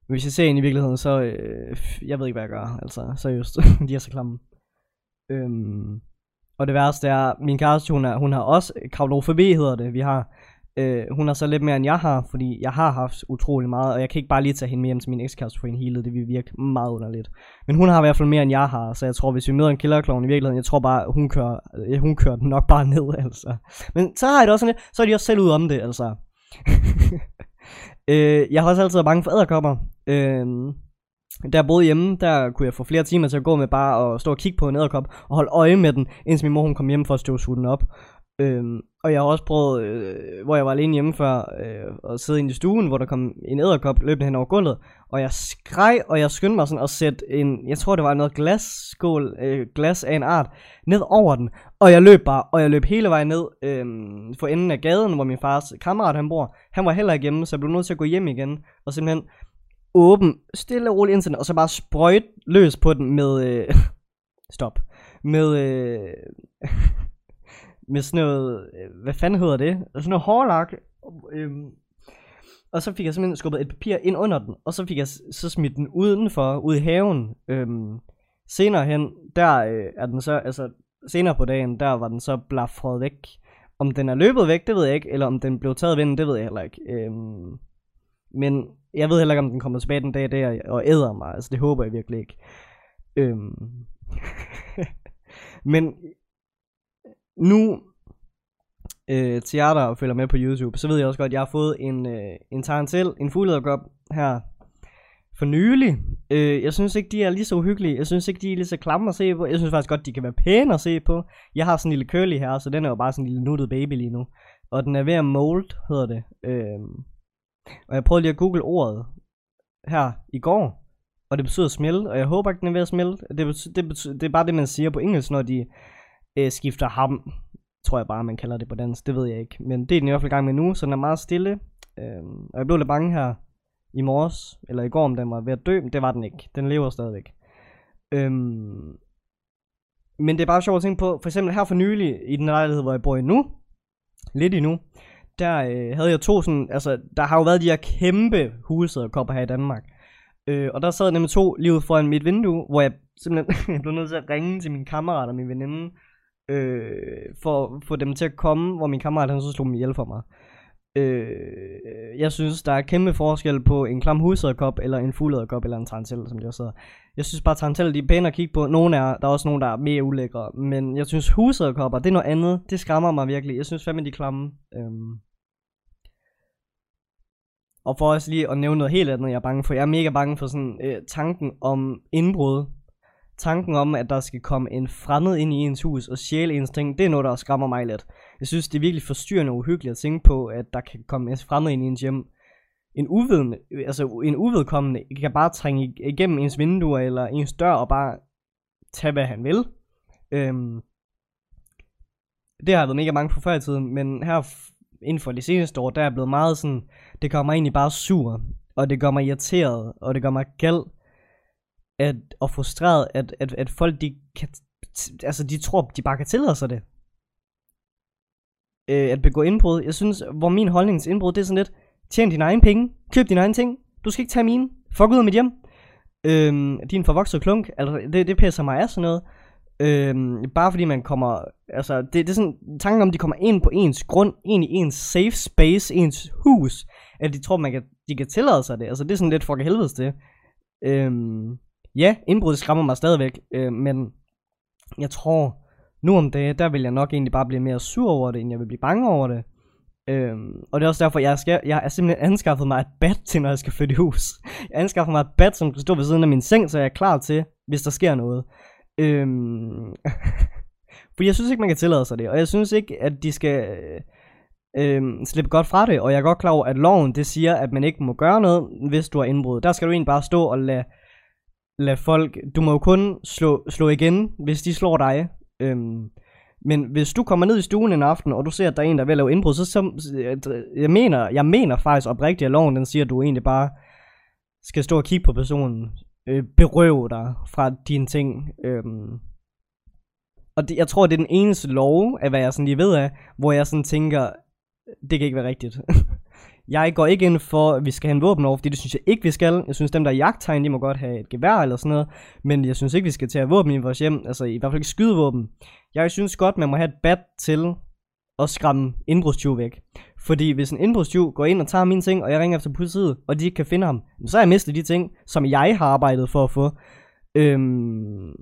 hvis jeg ser en i virkeligheden, så, øh, jeg ved ikke, hvad jeg gør, altså, seriøst, [laughs] de er så klamme. Øhm, og det værste er, min kæreste, hun, er, hun har også kaulrofobi, hedder det, vi har. Øh, hun har så lidt mere, end jeg har, fordi jeg har haft utrolig meget, og jeg kan ikke bare lige tage hende med hjem til min ekskæreste for en hele, det vil virke meget underligt. Men hun har i hvert fald mere, end jeg har, så jeg tror, hvis vi møder en killerklovn i virkeligheden, jeg tror bare, hun kører, øh, hun kører den nok bare [laughs] ned, altså. Men så har jeg det også sådan lidt, så er de også selv ud om det, altså. [laughs] øh, jeg har også altid været bange for æderkopper. Øh, da jeg boede hjemme, der kunne jeg få flere timer til at gå med bare at stå og kigge på en æderkop og holde øje med den, indtil min mor hun kom hjem for at støvsuge den op. Øhm, og jeg har også prøvet, øh, hvor jeg var alene hjemme før, øh, at sidde inde i stuen, hvor der kom en æderkop løbende hen over gulvet, og jeg skreg, og jeg skyndte mig sådan at sætte en, jeg tror det var noget glasskål, øh, glas af en art, ned over den, og jeg løb bare, og jeg løb hele vejen ned øh, for enden af gaden, hvor min fars kammerat han bor. Han var heller ikke hjemme, så jeg blev nødt til at gå hjem igen, og simpelthen åben, stille og roligt internet, og så bare sprøjt løs på den med, øh, [laughs] stop, med, øh, [laughs] med sådan noget, øh, hvad fanden hedder det, sådan noget hårlak, Øhm, og så fik jeg simpelthen skubbet et papir ind under den, og så fik jeg så smidt den udenfor, ud i haven. Øhm, senere hen, der øh, er den så, altså senere på dagen, der var den så blafret væk. Om den er løbet væk, det ved jeg ikke, eller om den blev taget vinden, det ved jeg heller ikke. Øhm, men jeg ved heller ikke, om den kommer tilbage den dag der og æder mig. Altså, det håber jeg virkelig ikke. Øhm. [laughs] Men nu øh, til jer, der følger med på YouTube, så ved jeg også godt, at jeg har fået en, øh, en tarantel, en fuglederkop her for nylig. Øh, jeg synes ikke, de er lige så uhyggelige. Jeg synes ikke, de er lige så klamme at se på. Jeg synes faktisk godt, de kan være pæne at se på. Jeg har sådan en lille curly her, så den er jo bare sådan en lille nuttet baby lige nu. og den er ved at mold, hedder det. Øh, og jeg prøvede lige at google ordet her i går, og det betyder smelte, og jeg håber ikke, den er ved at smelte. Det, betyder, det, betyder, det er bare det, man siger på engelsk, når de øh, skifter ham, tror jeg bare, man kalder det på dansk, det ved jeg ikke. Men det er den i hvert fald i gang med nu, så den er meget stille. Øh, og jeg blev lidt bange her i morges, eller i går, om den var ved at dø, men det var den ikke. Den lever stadigvæk. Øhm, men det er bare sjovt at tænke på, for eksempel her for nylig, i den lejlighed, hvor jeg bor i nu, lidt endnu, der øh, havde jeg to sådan, altså, der har jo været de her kæmpe husæderkopper her i Danmark. Øh, og der sad nemlig to lige ud foran mit vindue, hvor jeg simpelthen [laughs] blev nødt til at ringe til min kammerat og min veninde, øh, for at få dem til at komme, hvor min kammerat han så slog dem ihjel for mig. Øh, jeg synes, der er kæmpe forskel på en klam husæderkop, eller en kop eller en tarantel, som det også hedder. Jeg synes bare, taranteller, de er pæne at kigge på. Nogle er, der er også nogle, der er mere ulækre. Men jeg synes, husæderkopper, det er noget andet. Det skræmmer mig virkelig. Jeg synes fandme, de er klamme. Øhm. Og for også lige at nævne noget helt andet, jeg er bange for. Jeg er mega bange for sådan øh, tanken om indbrud. Tanken om, at der skal komme en fremmed ind i ens hus og sjæle ens ting, det er noget, der skræmmer mig lidt. Jeg synes, det er virkelig forstyrrende og uhyggeligt at tænke på, at der kan komme en fremmed ind i ens hjem. En, uvidende, altså en uvedkommende kan bare trænge igennem ens vinduer eller ens dør og bare tage, hvad han vil. Øhm, det har jeg været mega mange for før i tiden, men her inden for de seneste år, der er jeg blevet meget sådan, det gør mig egentlig bare sur, og det gør mig irriteret, og det gør mig galt, at, og frustreret, at, at, at folk, de kan, altså de tror, de bare kan tillade sig det. Øh, at begå indbrud. Jeg synes, hvor min holdning til indbrud, det er sådan lidt, tjen dine egne penge, køb dine egne ting, du skal ikke tage mine, fuck ud af mit hjem. Øhm, din forvoksede klunk, altså det, det pisser mig af sådan noget. Øhm, bare fordi man kommer, altså det, det er sådan tanken om, de kommer ind på ens grund, ind i ens safe space, ens hus, at de tror, man kan, de kan tillade sig det. Altså det er sådan lidt fucking helvedes det. Øhm, ja, indbrud skræmmer mig stadigvæk, øh, men jeg tror, nu om dagen, der vil jeg nok egentlig bare blive mere sur over det, end jeg vil blive bange over det. Øhm, og det er også derfor, jeg, skal, jeg har simpelthen anskaffet mig et bad til, når jeg skal flytte i hus. Jeg anskaffet mig et bad, som kan stå ved siden af min seng, så jeg er klar til, hvis der sker noget. [laughs] Øhm, fordi jeg synes ikke, man kan tillade sig det, og jeg synes ikke, at de skal øh, slippe godt fra det, og jeg er godt klar over, at loven det siger, at man ikke må gøre noget, hvis du har indbrud. Der skal du egentlig bare stå og lade, lade folk, du må jo kun slå, slå igen, hvis de slår dig. Øhm, men hvis du kommer ned i stuen en aften, og du ser, at der er en, der vil lave indbrud, så, så jeg, mener, jeg mener faktisk oprigtigt, at loven den siger, at du egentlig bare skal stå og kigge på personen, øh, berøve dig fra dine ting. Øhm. Og det, jeg tror, det er den eneste lov, af hvad jeg sådan lige ved af, hvor jeg sådan tænker, det kan ikke være rigtigt. [laughs] jeg går ikke ind for, at vi skal have en våben over, fordi det synes jeg ikke, vi skal. Jeg synes, dem der er jagttegn, de må godt have et gevær eller sådan noget. Men jeg synes ikke, vi skal tage våben i vores hjem. Altså i hvert fald ikke skydevåben. Jeg synes godt, man må have et bat til at skræmme indbrudstyv væk. Fordi hvis en indbrudstyv går ind og tager mine ting, og jeg ringer efter politiet, og de ikke kan finde ham, så har jeg mistet de ting, som jeg har arbejdet for at få. Øhm,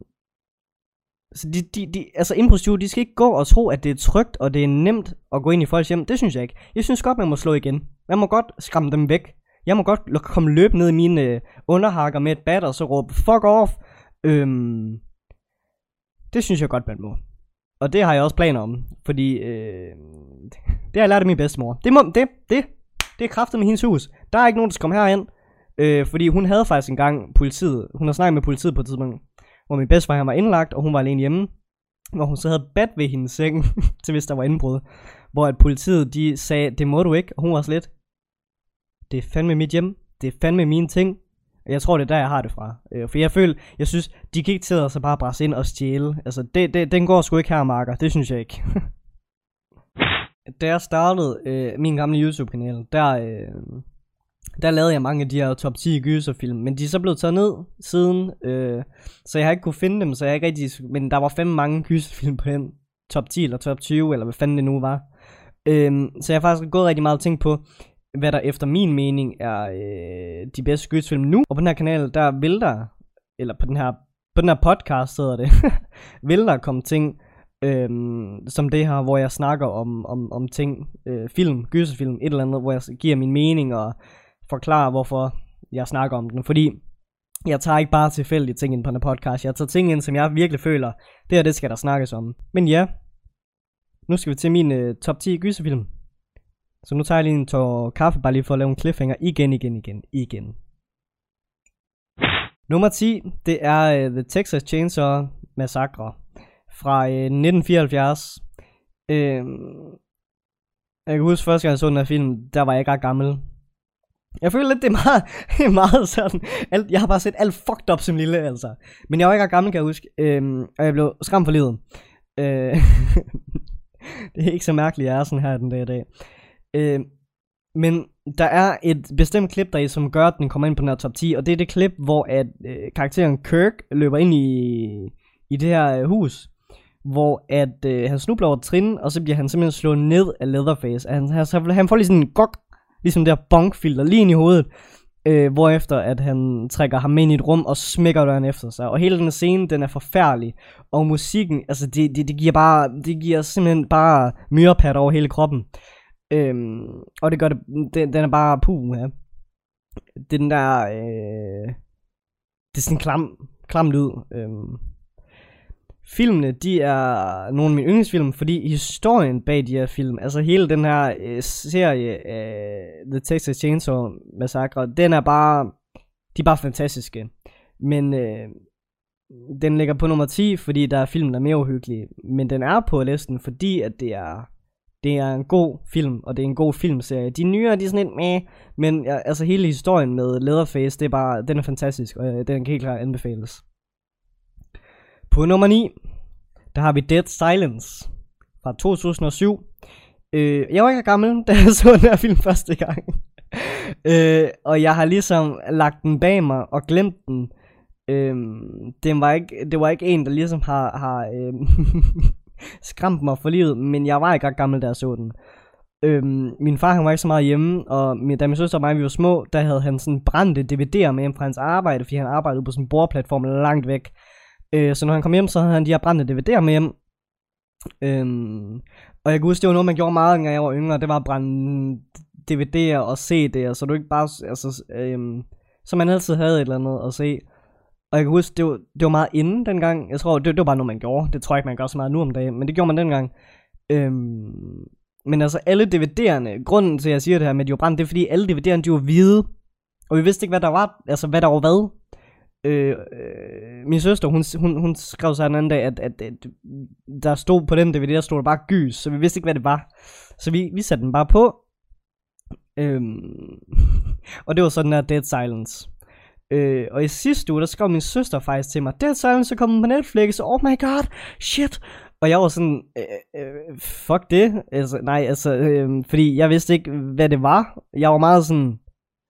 så de, de, de, altså indbrudstyve, de skal ikke gå og tro, at det er trygt, og det er nemt at gå ind i folks hjem. Det synes jeg ikke. Jeg synes godt, man må slå igen. Man må godt skræmme dem væk. Jeg må godt komme løb ned i mine øh, underhakker med et bat, og så råbe, fuck off. Øhm, det synes jeg godt, man må. Og det har jeg også planer om, fordi øh, det har jeg lært af min bedstemor. Det, må, det, det, det er kraftet med hendes hus. Der er ikke nogen, der skal komme herind, øh, fordi hun havde faktisk engang politiet. Hun har snakket med politiet på et tidspunkt, hvor min bedstefar var indlagt, og hun var alene hjemme. Hvor hun så havde bat ved hendes seng, [laughs] til hvis der var indbrud. Hvor at politiet, de sagde, det må du ikke. Og hun var slet, det er fandme mit hjem. Det er fandme mine ting. Jeg tror, det er der, jeg har det fra. Øh, for jeg føler, jeg synes, de kan ikke tillade sig bare at ind og stjæle. Altså, det, det, den går sgu ikke her, Marker. Det synes jeg ikke. [laughs] da jeg startede øh, min gamle YouTube-kanal, der, øh, der lavede jeg mange af de her top 10 gyserfilm, men de er så blevet taget ned siden, øh, så jeg har ikke kunne finde dem, så jeg ikke rigtig, men der var fem mange gyserfilm på den top 10 eller top 20, eller hvad fanden det nu var. Øh, så jeg har faktisk gået rigtig meget og tænkt på, hvad der efter min mening er øh, de bedste gyserfilm nu. Og på den her kanal, der vil der, eller på den her, på den her podcast hedder det, [laughs] vil der komme ting, øhm, som det her, hvor jeg snakker om, om, om ting, øh, film, gyserfilm, et eller andet, hvor jeg giver min mening og forklarer, hvorfor jeg snakker om den. Fordi jeg tager ikke bare tilfældige ting ind på en podcast, jeg tager ting ind, som jeg virkelig føler, det her, det skal der snakkes om. Men ja, nu skal vi til min øh, top 10 gyserfilm. Så nu tager jeg lige en tår kaffe, bare lige for at lave en cliffhanger igen, igen, igen, igen. Nummer 10, det er uh, The Texas Chainsaw Massacre fra uh, 1974. Uh, jeg kan huske første gang jeg så den her film, der var jeg ikke ret gammel. Jeg føler lidt, det er meget, [laughs] det er meget sådan, alt, jeg har bare set alt fucked up som lille, altså. Men jeg var ikke ret gammel, kan jeg huske, øhm, og jeg blev skræmt for livet. Øh, [laughs] det er ikke så mærkeligt, jeg er sådan her den dag i dag. Øh, men der er et bestemt klip der som gør, at den kommer ind på den her top 10, og det er det klip, hvor at øh, karakteren Kirk løber ind i, i det her øh, hus, hvor at øh, han snubler over trin, og så bliver han simpelthen slået ned af Leatherface. Han, han, han får lige sådan en gok, ligesom der bonkfilter lige ind i hovedet, øh, hvorefter at han trækker ham ind i et rum og smækker døren efter sig. Og hele den scene, den er forfærdelig, og musikken, altså det, det, det giver bare, det giver simpelthen bare myrepat over hele kroppen. Øhm, og det gør det, den, den er bare puh, ja. Det er den der, øh, det er sådan en klam, klam lyd. Øhm. Filmene, de er nogle af mine yndlingsfilm, fordi historien bag de her film, altså hele den her øh, serie, øh, The Texas Chainsaw Massacre, den er bare, de er bare fantastiske. Men øh, den ligger på nummer 10, fordi der er film, der er mere uhyggelige. Men den er på listen, fordi at det er det er en god film, og det er en god filmserie. De nyere, de er sådan lidt meh, men ja, altså hele historien med Leatherface, det er bare, den er fantastisk, og øh, den kan helt klart anbefales. På nummer 9, der har vi Dead Silence fra 2007. Øh, jeg var ikke gammel, [laughs] da jeg så den her film første gang. [laughs] øh, og jeg har ligesom lagt den bag mig og glemt den. Øh, det, var ikke, det var ikke en, der ligesom har, har øh, [laughs] skræmt mig for livet, men jeg var ikke ret gammel, da jeg så den. Øhm, min far han var ikke så meget hjemme, og min, da min søster og mig vi var små, der havde han sådan brændte DVD'er med hjem fra hans arbejde, fordi han arbejdede på sådan en bordplatform langt væk. Øh, så når han kom hjem, så havde han de her brændte DVD'er med hjem. Øhm, og jeg kan huske, det var noget, man gjorde meget, når jeg var yngre, det var at brænde DVD'er og CD'er, så du ikke bare, altså, øhm, så man altid havde et eller andet at se. Og jeg kan huske, det var, det var meget inden dengang. Jeg tror, det, det var bare noget, man gjorde. Det tror jeg ikke, man gør så meget nu om dagen. Men det gjorde man dengang. Øhm, men altså, alle DVD'erne, grunden til, at jeg siger det her med, at de var brændt, det er fordi, alle DVD'erne, de var hvide. Og vi vidste ikke, hvad der var, altså, hvad der var hvad. Øh, øh, min søster, hun, hun, hun skrev så en anden dag, at, at, at, der stod på den DVD, der stod der bare gys, så vi vidste ikke, hvad det var. Så vi, vi satte den bare på. Øhm, [laughs] og det var sådan der Dead Silence. Øh, og i sidste uge, der skrev min søster faktisk til mig, Dead Silence er kommet på Netflix, oh my god, shit. Og jeg var sådan, øh, øh, fuck det. Altså, nej, altså, øh, fordi jeg vidste ikke, hvad det var. Jeg var meget sådan,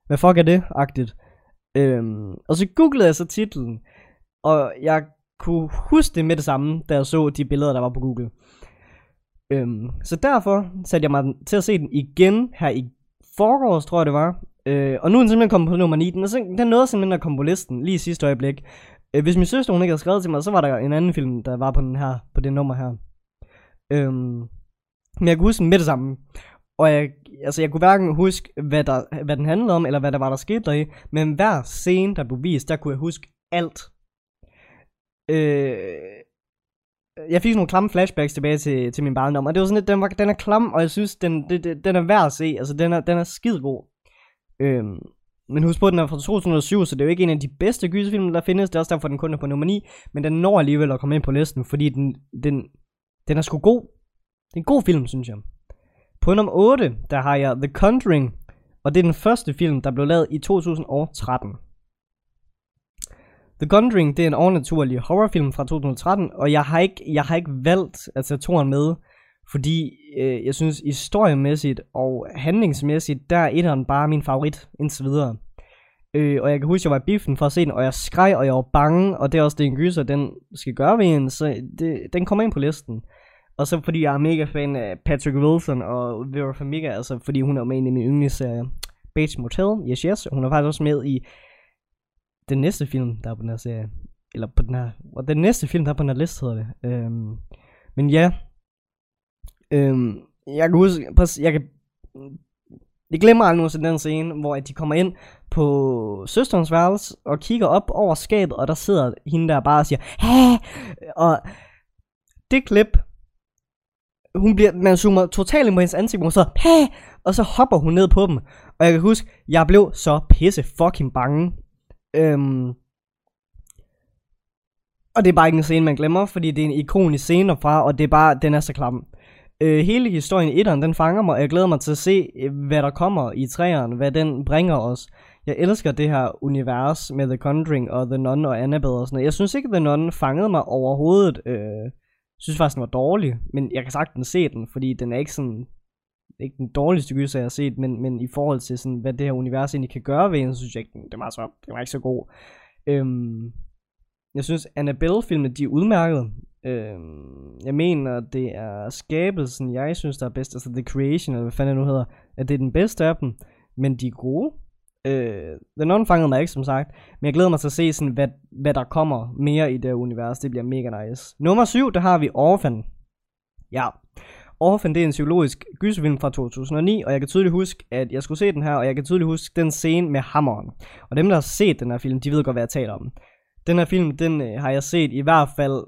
hvad fuck er det, agtigt. Øhm, og så googlede jeg så titlen, og jeg kunne huske det med det samme, da jeg så de billeder, der var på Google. Øhm, så derfor satte jeg mig til at se den igen her i forgårs, tror jeg det var. Øh, og nu er den simpelthen kommet på nummer 9. Den, er den nåede simpelthen at komme på listen lige i sidste øjeblik. Øh, hvis min søster hun ikke havde skrevet til mig, så var der en anden film, der var på den her, på det nummer her. Øhm, men jeg kunne huske den med det samme. Og jeg, altså jeg kunne hverken huske, hvad, der, hvad den handlede om, eller hvad der var, der skete deri. Men hver scene, der blev vist, der kunne jeg huske alt. Øh, jeg fik sådan nogle klamme flashbacks tilbage til, til min barndom, og det var sådan lidt, den, var, den er klam, og jeg synes, den, det, den er værd at se. Altså, den er, den er skidegod. Øhm, men husk på, at den er fra 2007, så det er jo ikke en af de bedste gyserfilm, der findes. Det er også derfor, den kun er på nummer 9. Men den når alligevel at komme ind på listen, fordi den, den, den er sgu god. Det er en god film, synes jeg. På nummer 8, der har jeg The Conjuring. Og det er den første film, der blev lavet i 2013. The Conjuring, det er en overnaturlig horrorfilm fra 2013, og jeg har ikke, jeg har ikke valgt at tage toren med, fordi øh, jeg synes historiemæssigt og handlingsmæssigt, der er etteren bare min favorit indtil videre. Øh, og jeg kan huske, at jeg var i biffen for at se den, og jeg skreg, og jeg var bange, og det er også det, en gyser, den skal gøre ved en, så det, den kommer ind på listen. Og så fordi jeg er mega fan af Patrick Wilson og Vera Farmiga, altså fordi hun er med i min yndlingsserie Bates Motel, yes yes, hun er faktisk også med i den næste film, der er på den her serie, eller på den her, og den næste film, der er på den her liste, hedder det. Øhm, men ja, Øhm, jeg kan huske, jeg kan, jeg glemmer aldrig nogensinde den scene, hvor de kommer ind på søsterens værelse og kigger op over skabet, og der sidder hende der bare og siger, Hæ! Og det klip, hun bliver, man zoomer totalt ind på hendes ansigt, og så, Pah! og så hopper hun ned på dem. Og jeg kan huske, jeg blev så pisse fucking bange. Øhm, og det er bare ikke en scene, man glemmer, fordi det er en ikonisk scene fra, og det er bare, den er så klam. Øh, hele historien i etteren, den fanger mig, og jeg glæder mig til at se, øh, hvad der kommer i træerne, hvad den bringer os. Jeg elsker det her univers med The Conjuring og The Nun og Annabelle og sådan noget. Jeg synes ikke, The Nun fangede mig overhovedet. Øh, synes faktisk, den var dårlig, men jeg kan sagtens se den, fordi den er ikke sådan ikke den dårligste gyser, jeg har set, men, men i forhold til sådan, hvad det her univers egentlig kan gøre ved en, så synes jeg ikke, den, det var, så, det var ikke så god. Øhm, jeg synes, Annabelle-filmene, de er udmærket. Øhm, jeg mener, det er skabelsen, jeg synes, der er bedst. Altså The Creation, eller hvad fanden det nu hedder. At det er den bedste af dem. Men de er gode. Øh, den Nun fangede mig ikke, som sagt. Men jeg glæder mig til at se, sådan, hvad, hvad der kommer mere i det univers. Det bliver mega nice. Nummer 7, der har vi Orphan. Ja. Orphan, det er en psykologisk gyserfilm fra 2009, og jeg kan tydeligt huske, at jeg skulle se den her, og jeg kan tydeligt huske den scene med hammeren. Og dem, der har set den her film, de ved godt, hvad jeg taler om. Den her film, den øh, har jeg set i hvert fald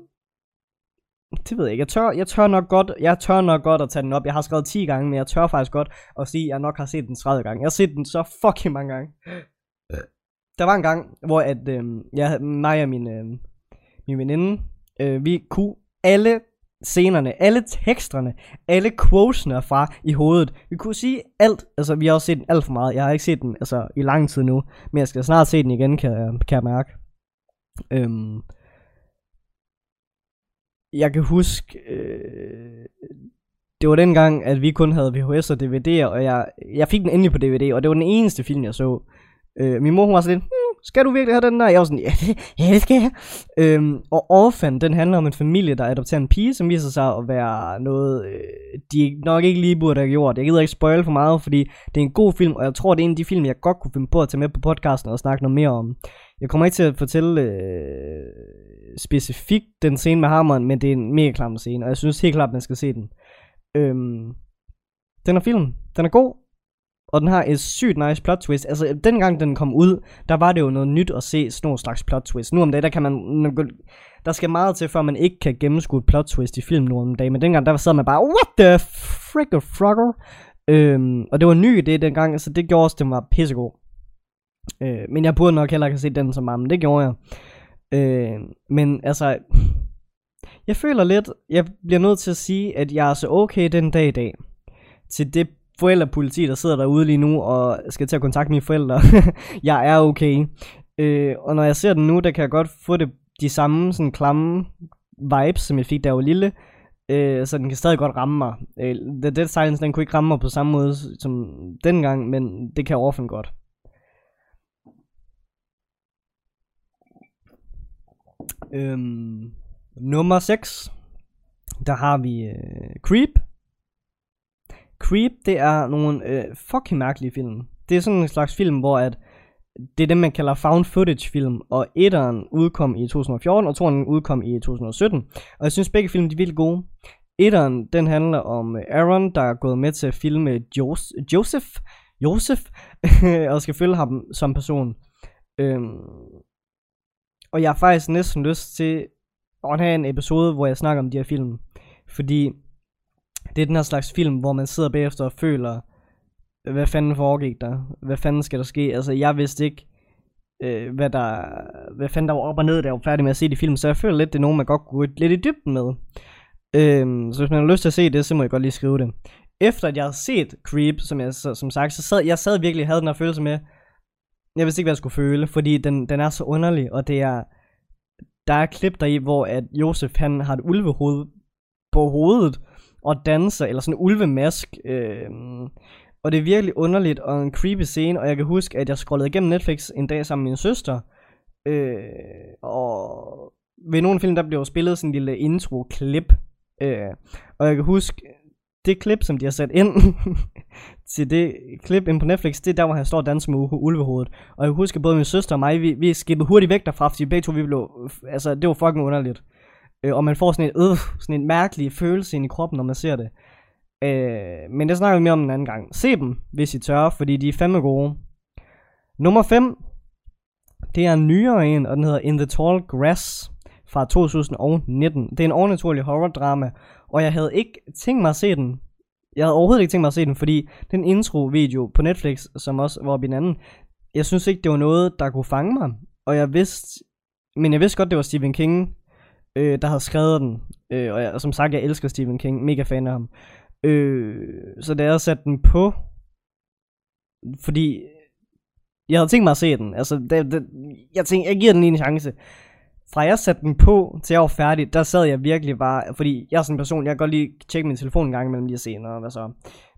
det ved jeg ikke. Jeg tør, jeg tør nok godt, jeg tør nok godt at tage den op. Jeg har skrevet 10 gange, men jeg tør faktisk godt at sige, at jeg nok har set den 30 gange. Jeg har set den så fucking mange gange. Der var en gang, hvor at, øh, jeg, mig og min, øh, min veninde, øh, vi kunne alle scenerne, alle teksterne, alle quotesene fra i hovedet. Vi kunne sige alt, altså vi har også set den alt for meget. Jeg har ikke set den altså, i lang tid nu, men jeg skal snart se den igen, kan, kan jeg mærke. Øhm, jeg kan huske, øh, det var dengang, at vi kun havde VHS og DVD'er, og jeg, jeg fik den endelig på DVD, og det var den eneste film, jeg så. Øh, min mor hun var sådan lidt, hm, skal du virkelig have den der? Jeg var sådan, ja, det, ja, det skal jeg. Øhm, og Orphan, den handler om en familie, der adopterer en pige, som viser sig at være noget, øh, de nok ikke lige burde have gjort. Jeg gider ikke spoil for meget, fordi det er en god film, og jeg tror, det er en af de film, jeg godt kunne finde på at tage med på podcasten og snakke noget mere om. Jeg kommer ikke til at fortælle øh, specifikt den scene med hammeren, men det er en mega klam scene, og jeg synes helt klart, man skal se den. Øhm, den er film, den er god, og den har et sygt nice plot twist. Altså, dengang den kom ud, der var det jo noget nyt at se sådan nogle slags plot twist. Nu om dagen, der kan man... Der skal meget til, før man ikke kan gennemskue et plot twist i film nu om dagen. Men dengang, der sad man bare, what the frick frogger? Øhm, og det var ny det dengang, så det gjorde også, den var pissegod. Øh, men jeg burde nok heller ikke have set den så meget, men det gjorde jeg. Øh, men altså, [laughs] jeg føler lidt, jeg bliver nødt til at sige, at jeg er så okay den dag i dag. Til det forældrepoliti, der sidder derude lige nu, og skal til at kontakte mine forældre. [laughs] jeg er okay. Øh, og når jeg ser den nu, der kan jeg godt få det, de samme sådan klamme vibes, som jeg fik, da jeg var lille. Øh, så den kan stadig godt ramme mig. Øh, The Dead Silence, den kunne ikke ramme mig på samme måde som dengang, men det kan Orphan godt. Øhm, nummer 6. Der har vi øh, Creep. Creep, det er nogle øh, fucking mærkelige film. Det er sådan en slags film, hvor at det er det, man kalder found footage film, og etteren udkom i 2014, og toeren udkom i 2017. Og jeg synes begge film, de er vildt gode. Etteren, den handler om øh, Aaron, der er gået med til at filme Jos- Joseph, Joseph, [laughs] og skal følge ham som person. Øhm, og jeg har faktisk næsten lyst til at have en episode, hvor jeg snakker om de her film. Fordi det er den her slags film, hvor man sidder bagefter og føler, hvad fanden foregik der? Hvad fanden skal der ske? Altså, jeg vidste ikke, øh, hvad, der, hvad fanden der var op og ned, da jeg var færdig med at se de film, så jeg føler lidt, det er nogen, man godt kunne gå lidt i dybden med. Øh, så hvis man har lyst til at se det, så må jeg godt lige skrive det. Efter at jeg havde set Creep, som jeg som sagt, så sad jeg sad virkelig havde den her følelse med, jeg vidste ikke, hvad jeg skulle føle, fordi den, den er så underlig, og det er, der er klip der i, hvor at Josef han har et ulvehoved på hovedet, og danser, eller sådan en ulvemask, øh, og det er virkelig underligt og en creepy scene, og jeg kan huske, at jeg scrollede igennem Netflix en dag sammen med min søster, øh, og ved nogle film, der blev spillet sådan en lille intro-klip, øh, og jeg kan huske, det klip, som de har sat ind [laughs] til det klip ind på Netflix, det er der, hvor han står og danser med ulvehovedet. Og jeg husker både min søster og mig, vi, vi skippede hurtigt væk derfra, fordi begge to, vi blev, altså det var fucking underligt. Øh, og man får sådan en, øh, sådan en mærkelig følelse ind i kroppen, når man ser det. Øh, men det snakker vi mere om en anden gang. Se dem, hvis I tør, fordi de er fandme gode. Nummer 5, det er en nyere en, og den hedder In the Tall Grass fra 2019. Det er en overnaturlig horror-drama, og jeg havde ikke tænkt mig at se den. Jeg havde overhovedet ikke tænkt mig at se den, fordi den intro-video på Netflix, som også var oppe i en anden, jeg synes ikke, det var noget, der kunne fange mig. Og jeg vidste, men jeg vidste godt, det var Stephen King, øh, der havde skrevet den. Øh, og, jeg, og som sagt, jeg elsker Stephen King, mega fan af ham. Øh, så da jeg satte den på, fordi jeg havde tænkt mig at se den. Altså, det, det, jeg tænkte, jeg giver den en chance. Fra jeg satte den på, til jeg var færdig, der sad jeg virkelig bare, fordi jeg er sådan en person, jeg kan godt lige tjekke min telefon en gang imellem lige at se noget, hvad så.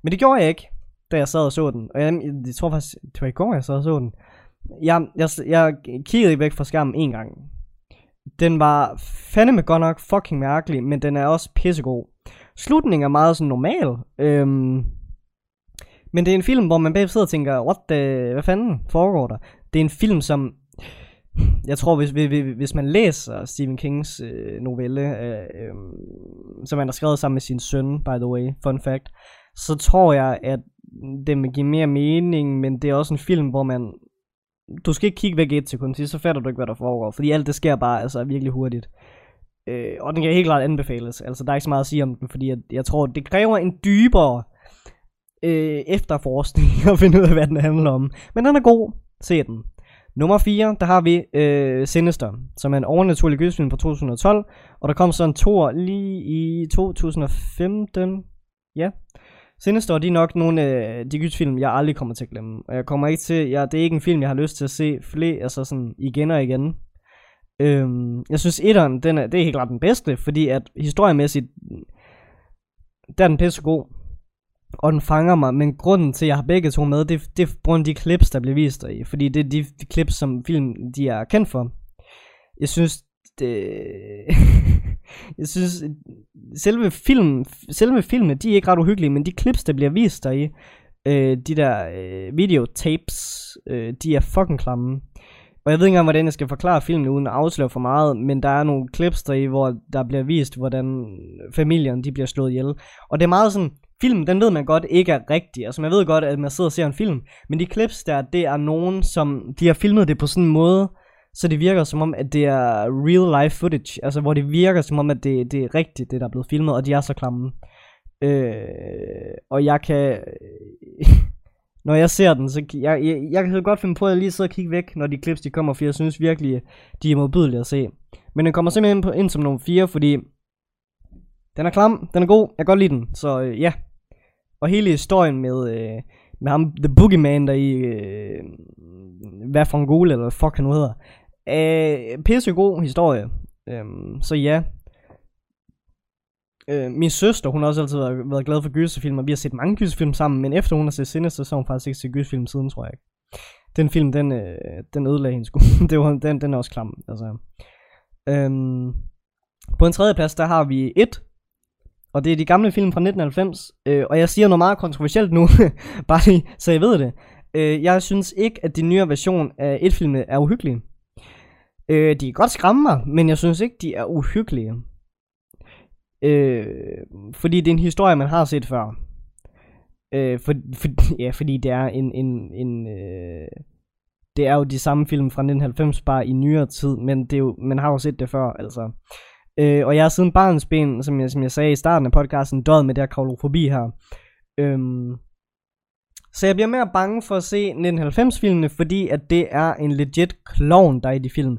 Men det gjorde jeg ikke, da jeg sad og så den. Og jeg, jeg tror faktisk, det var i går, jeg sad og så den. Jeg, jeg, jeg kiggede ikke væk fra skærmen en gang. Den var fandeme godt nok fucking mærkelig, men den er også pissegod. Slutningen er meget sådan normal. Øhm, men det er en film, hvor man bagefter sidder og tænker, what the, hvad fanden foregår der? Det er en film, som, jeg tror, hvis, hvis, hvis man læser Stephen Kings øh, novelle, øh, øh, som han har skrevet sammen med sin søn, by the way, fun fact, så tror jeg, at det vil give mere mening, men det er også en film, hvor man, du skal ikke kigge væk et sekund så fatter du ikke, hvad der foregår, fordi alt det sker bare altså virkelig hurtigt. Øh, og den kan helt klart anbefales, altså der er ikke så meget at sige om den, fordi jeg, jeg tror, det kræver en dybere øh, efterforskning [laughs] at finde ud af, hvad den handler om. Men den er god. Se den. Nummer 4, der har vi øh, Sinister, som er en overnaturlig gyserfilm fra 2012. Og der kom så en tor lige i 2015. Ja. Sinister, de er nok nogle af de gyserfilm, jeg aldrig kommer til at glemme. Og jeg kommer ikke til, jeg, det er ikke en film, jeg har lyst til at se flere, altså sådan igen og igen. Øhm, jeg synes, etteren, den er, det er helt klart den bedste, fordi at historiemæssigt, der er den pisse god og den fanger mig, men grunden til, at jeg har begge to med, det, det er på grund af de clips, der bliver vist i, fordi det er de, de clips, som film de er kendt for. Jeg synes, det, [laughs] jeg synes, selve film, selve filmene, de er ikke ret uhyggelige, men de clips, der bliver vist der i, øh, de der øh, videotapes, øh, de er fucking klamme. Og jeg ved ikke engang, hvordan jeg skal forklare filmen uden at afsløre for meget, men der er nogle clips der i, hvor der bliver vist, hvordan familien de bliver slået ihjel. Og det er meget sådan, film, den ved man godt ikke er rigtig. Altså man ved godt, at man sidder og ser en film. Men de clips der, det er nogen, som de har filmet det på sådan en måde, så det virker som om, at det er real life footage. Altså hvor det virker som om, at det, det er rigtigt, det der er blevet filmet, og de er så klamme. Øh, og jeg kan... [laughs] når jeg ser den, så jeg, jeg, jeg kan godt finde på at lige sidde og kigge væk, når de clips de kommer, for jeg synes virkelig, de er modbydelige at se. Men den kommer simpelthen ind, på, ind som nummer 4, fordi den er klam, den er god, jeg kan godt lide den, så øh, ja. Og hele historien med, øh, med ham, The Boogeyman, der i, øh, hvad for en gule, eller fuck han nu hedder. Øh, pisse god historie. Øh, så ja. Øh, min søster, hun har også altid været, været glad for gyserfilm, og vi har set mange gyserfilm sammen, men efter hun har set Sinister, så har hun faktisk ikke set gyserfilm siden, tror jeg ikke. Den film, den, øh, den ødelagde hende sgu. [laughs] det var, den, den er også klam, altså. Øhm, på en tredje plads, der har vi et og det er de gamle film fra 1990. Øh, og jeg siger noget meget kontroversielt nu, [laughs] bare lige, så jeg ved det. Øh, jeg synes ikke, at de nyere version af et film er uhyggelige. Øh, de er godt skræmme mig, men jeg synes ikke, de er uhyggelige. Øh, fordi det er en historie, man har set før. Øh, for, for, [laughs] ja, fordi det er en, en, en øh, det er jo de samme film fra 1990 bare i nyere tid, men det er jo, man har jo set det før, altså. Øh, og jeg har siden barns ben, som jeg, som jeg sagde i starten af podcasten, døjet med det her kravlofobi her. Øhm, så jeg bliver mere bange for at se 1990-filmene, fordi at det er en legit clown, der er i de film.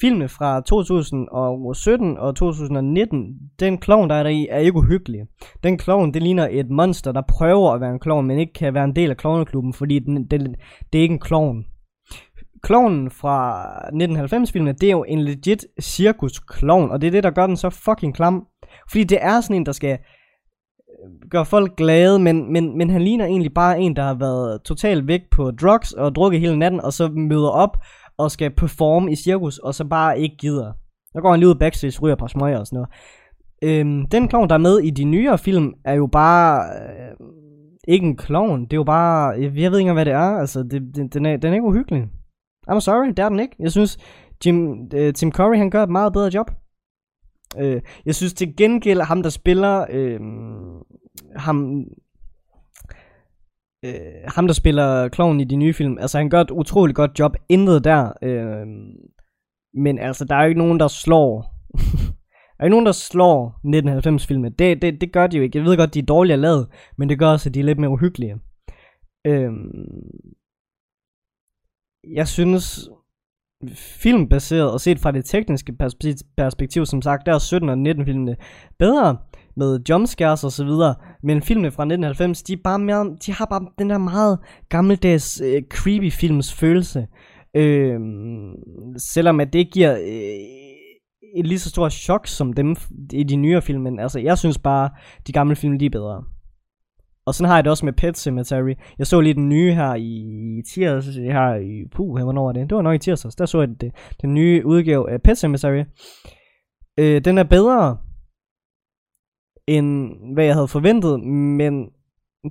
Filmene fra 2017 og 2019, den clown, der er der i, er ikke uhyggelig. Den clown, det ligner et monster, der prøver at være en clown, men ikke kan være en del af clownklubben, fordi den, den, det er ikke en clown klovnen fra 1990-filmene, det er jo en legit cirkus-klovn, og det er det, der gør den så fucking klam. Fordi det er sådan en, der skal øh, gøre folk glade, men, men, men han ligner egentlig bare en, der har været totalt væk på drugs og drukket hele natten, og så møder op og skal performe i cirkus, og så bare ikke gider. Der går han lige ud backstage, ryger et par smøger og sådan noget. Øhm, den klovn, der er med i de nyere film, er jo bare... Øh, ikke en klovn, det er jo bare... Jeg, jeg ved ikke hvad det er, altså, det, det, den, er, den er ikke uhyggelig. I'm sorry, det er den ikke. Jeg synes, Jim, uh, Tim Curry, han gør et meget bedre job. Uh, jeg synes til gengæld, ham der spiller, uh, ham, uh, ham der spiller kloven i de nye film, altså han gør et utroligt godt job, intet der. Uh, men altså, der er jo ikke nogen, der slår [laughs] er ikke nogen, der slår 1990 filmen. Det, det, det gør de jo ikke. Jeg ved godt, de er dårligere lavet, men det gør også, at de er lidt mere uhyggelige. Øhm, jeg synes, filmbaseret og set fra det tekniske perspektiv, som sagt, der er 17 og 19 filmene bedre med jumpscares og så videre, men filmene fra 1990, de, er bare mere, de har bare den der meget gammeldags øh, creepy films følelse. Øh, selvom at det giver øh, et lige så stort chok som dem i de nyere film, men altså jeg synes bare, de gamle film de er bedre. Og sådan har jeg det også med Pet Cemetery. Jeg så lige den nye her i tirsdags, her i puh, hvornår var det? Det var nok i tirsdags, der så jeg det, den nye udgave af Pet Cemetery. Øh, den er bedre, end hvad jeg havde forventet, men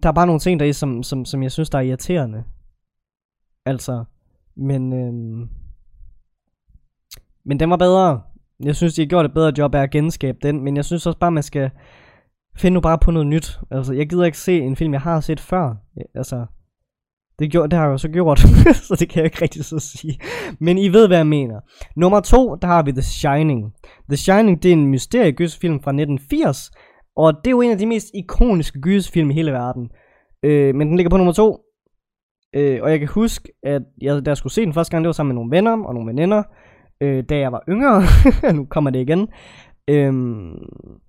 der er bare nogle ting der i, som, som, som jeg synes, der er irriterende. Altså, men, øhm, men den var bedre. Jeg synes, de har gjort et bedre job af at genskabe den, men jeg synes også bare, man skal finde nu bare på noget nyt. Altså, jeg gider ikke se en film, jeg har set før. Altså, det, gjorde, det har jeg jo så gjort, [laughs] så det kan jeg ikke rigtig så sige. Men I ved, hvad jeg mener. Nummer to, der har vi The Shining. The Shining, det er en mysteriegysfilm fra 1980, og det er jo en af de mest ikoniske gysfilm i hele verden. Øh, men den ligger på nummer to. Øh, og jeg kan huske, at jeg, da jeg skulle se den første gang, det var sammen med nogle venner og nogle veninder. Øh, da jeg var yngre. [laughs] nu kommer det igen. Øhm,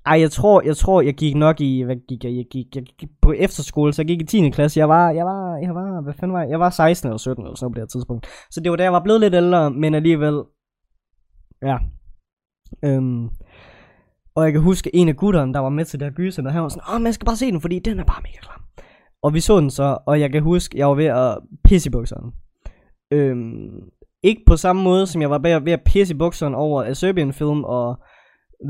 ej, jeg tror, jeg tror, jeg gik nok i, hvad gik jeg, jeg gik, jeg gik på efterskole, så jeg gik i 10. klasse, jeg var, jeg var, jeg var, hvad fanden var jeg, jeg var 16 eller 17 eller sådan noget på det her tidspunkt. Så det var da jeg var blevet lidt ældre, men alligevel, ja. Øhm, og jeg kan huske en af gutterne, der var med til det her gyser, der han var sådan, åh, man skal bare se den, fordi den er bare mega klam. Og vi så den så, og jeg kan huske, jeg var ved at pisse i bukserne. Øhm, ikke på samme måde, som jeg var ved at pisse i bukserne over A Serbian Film og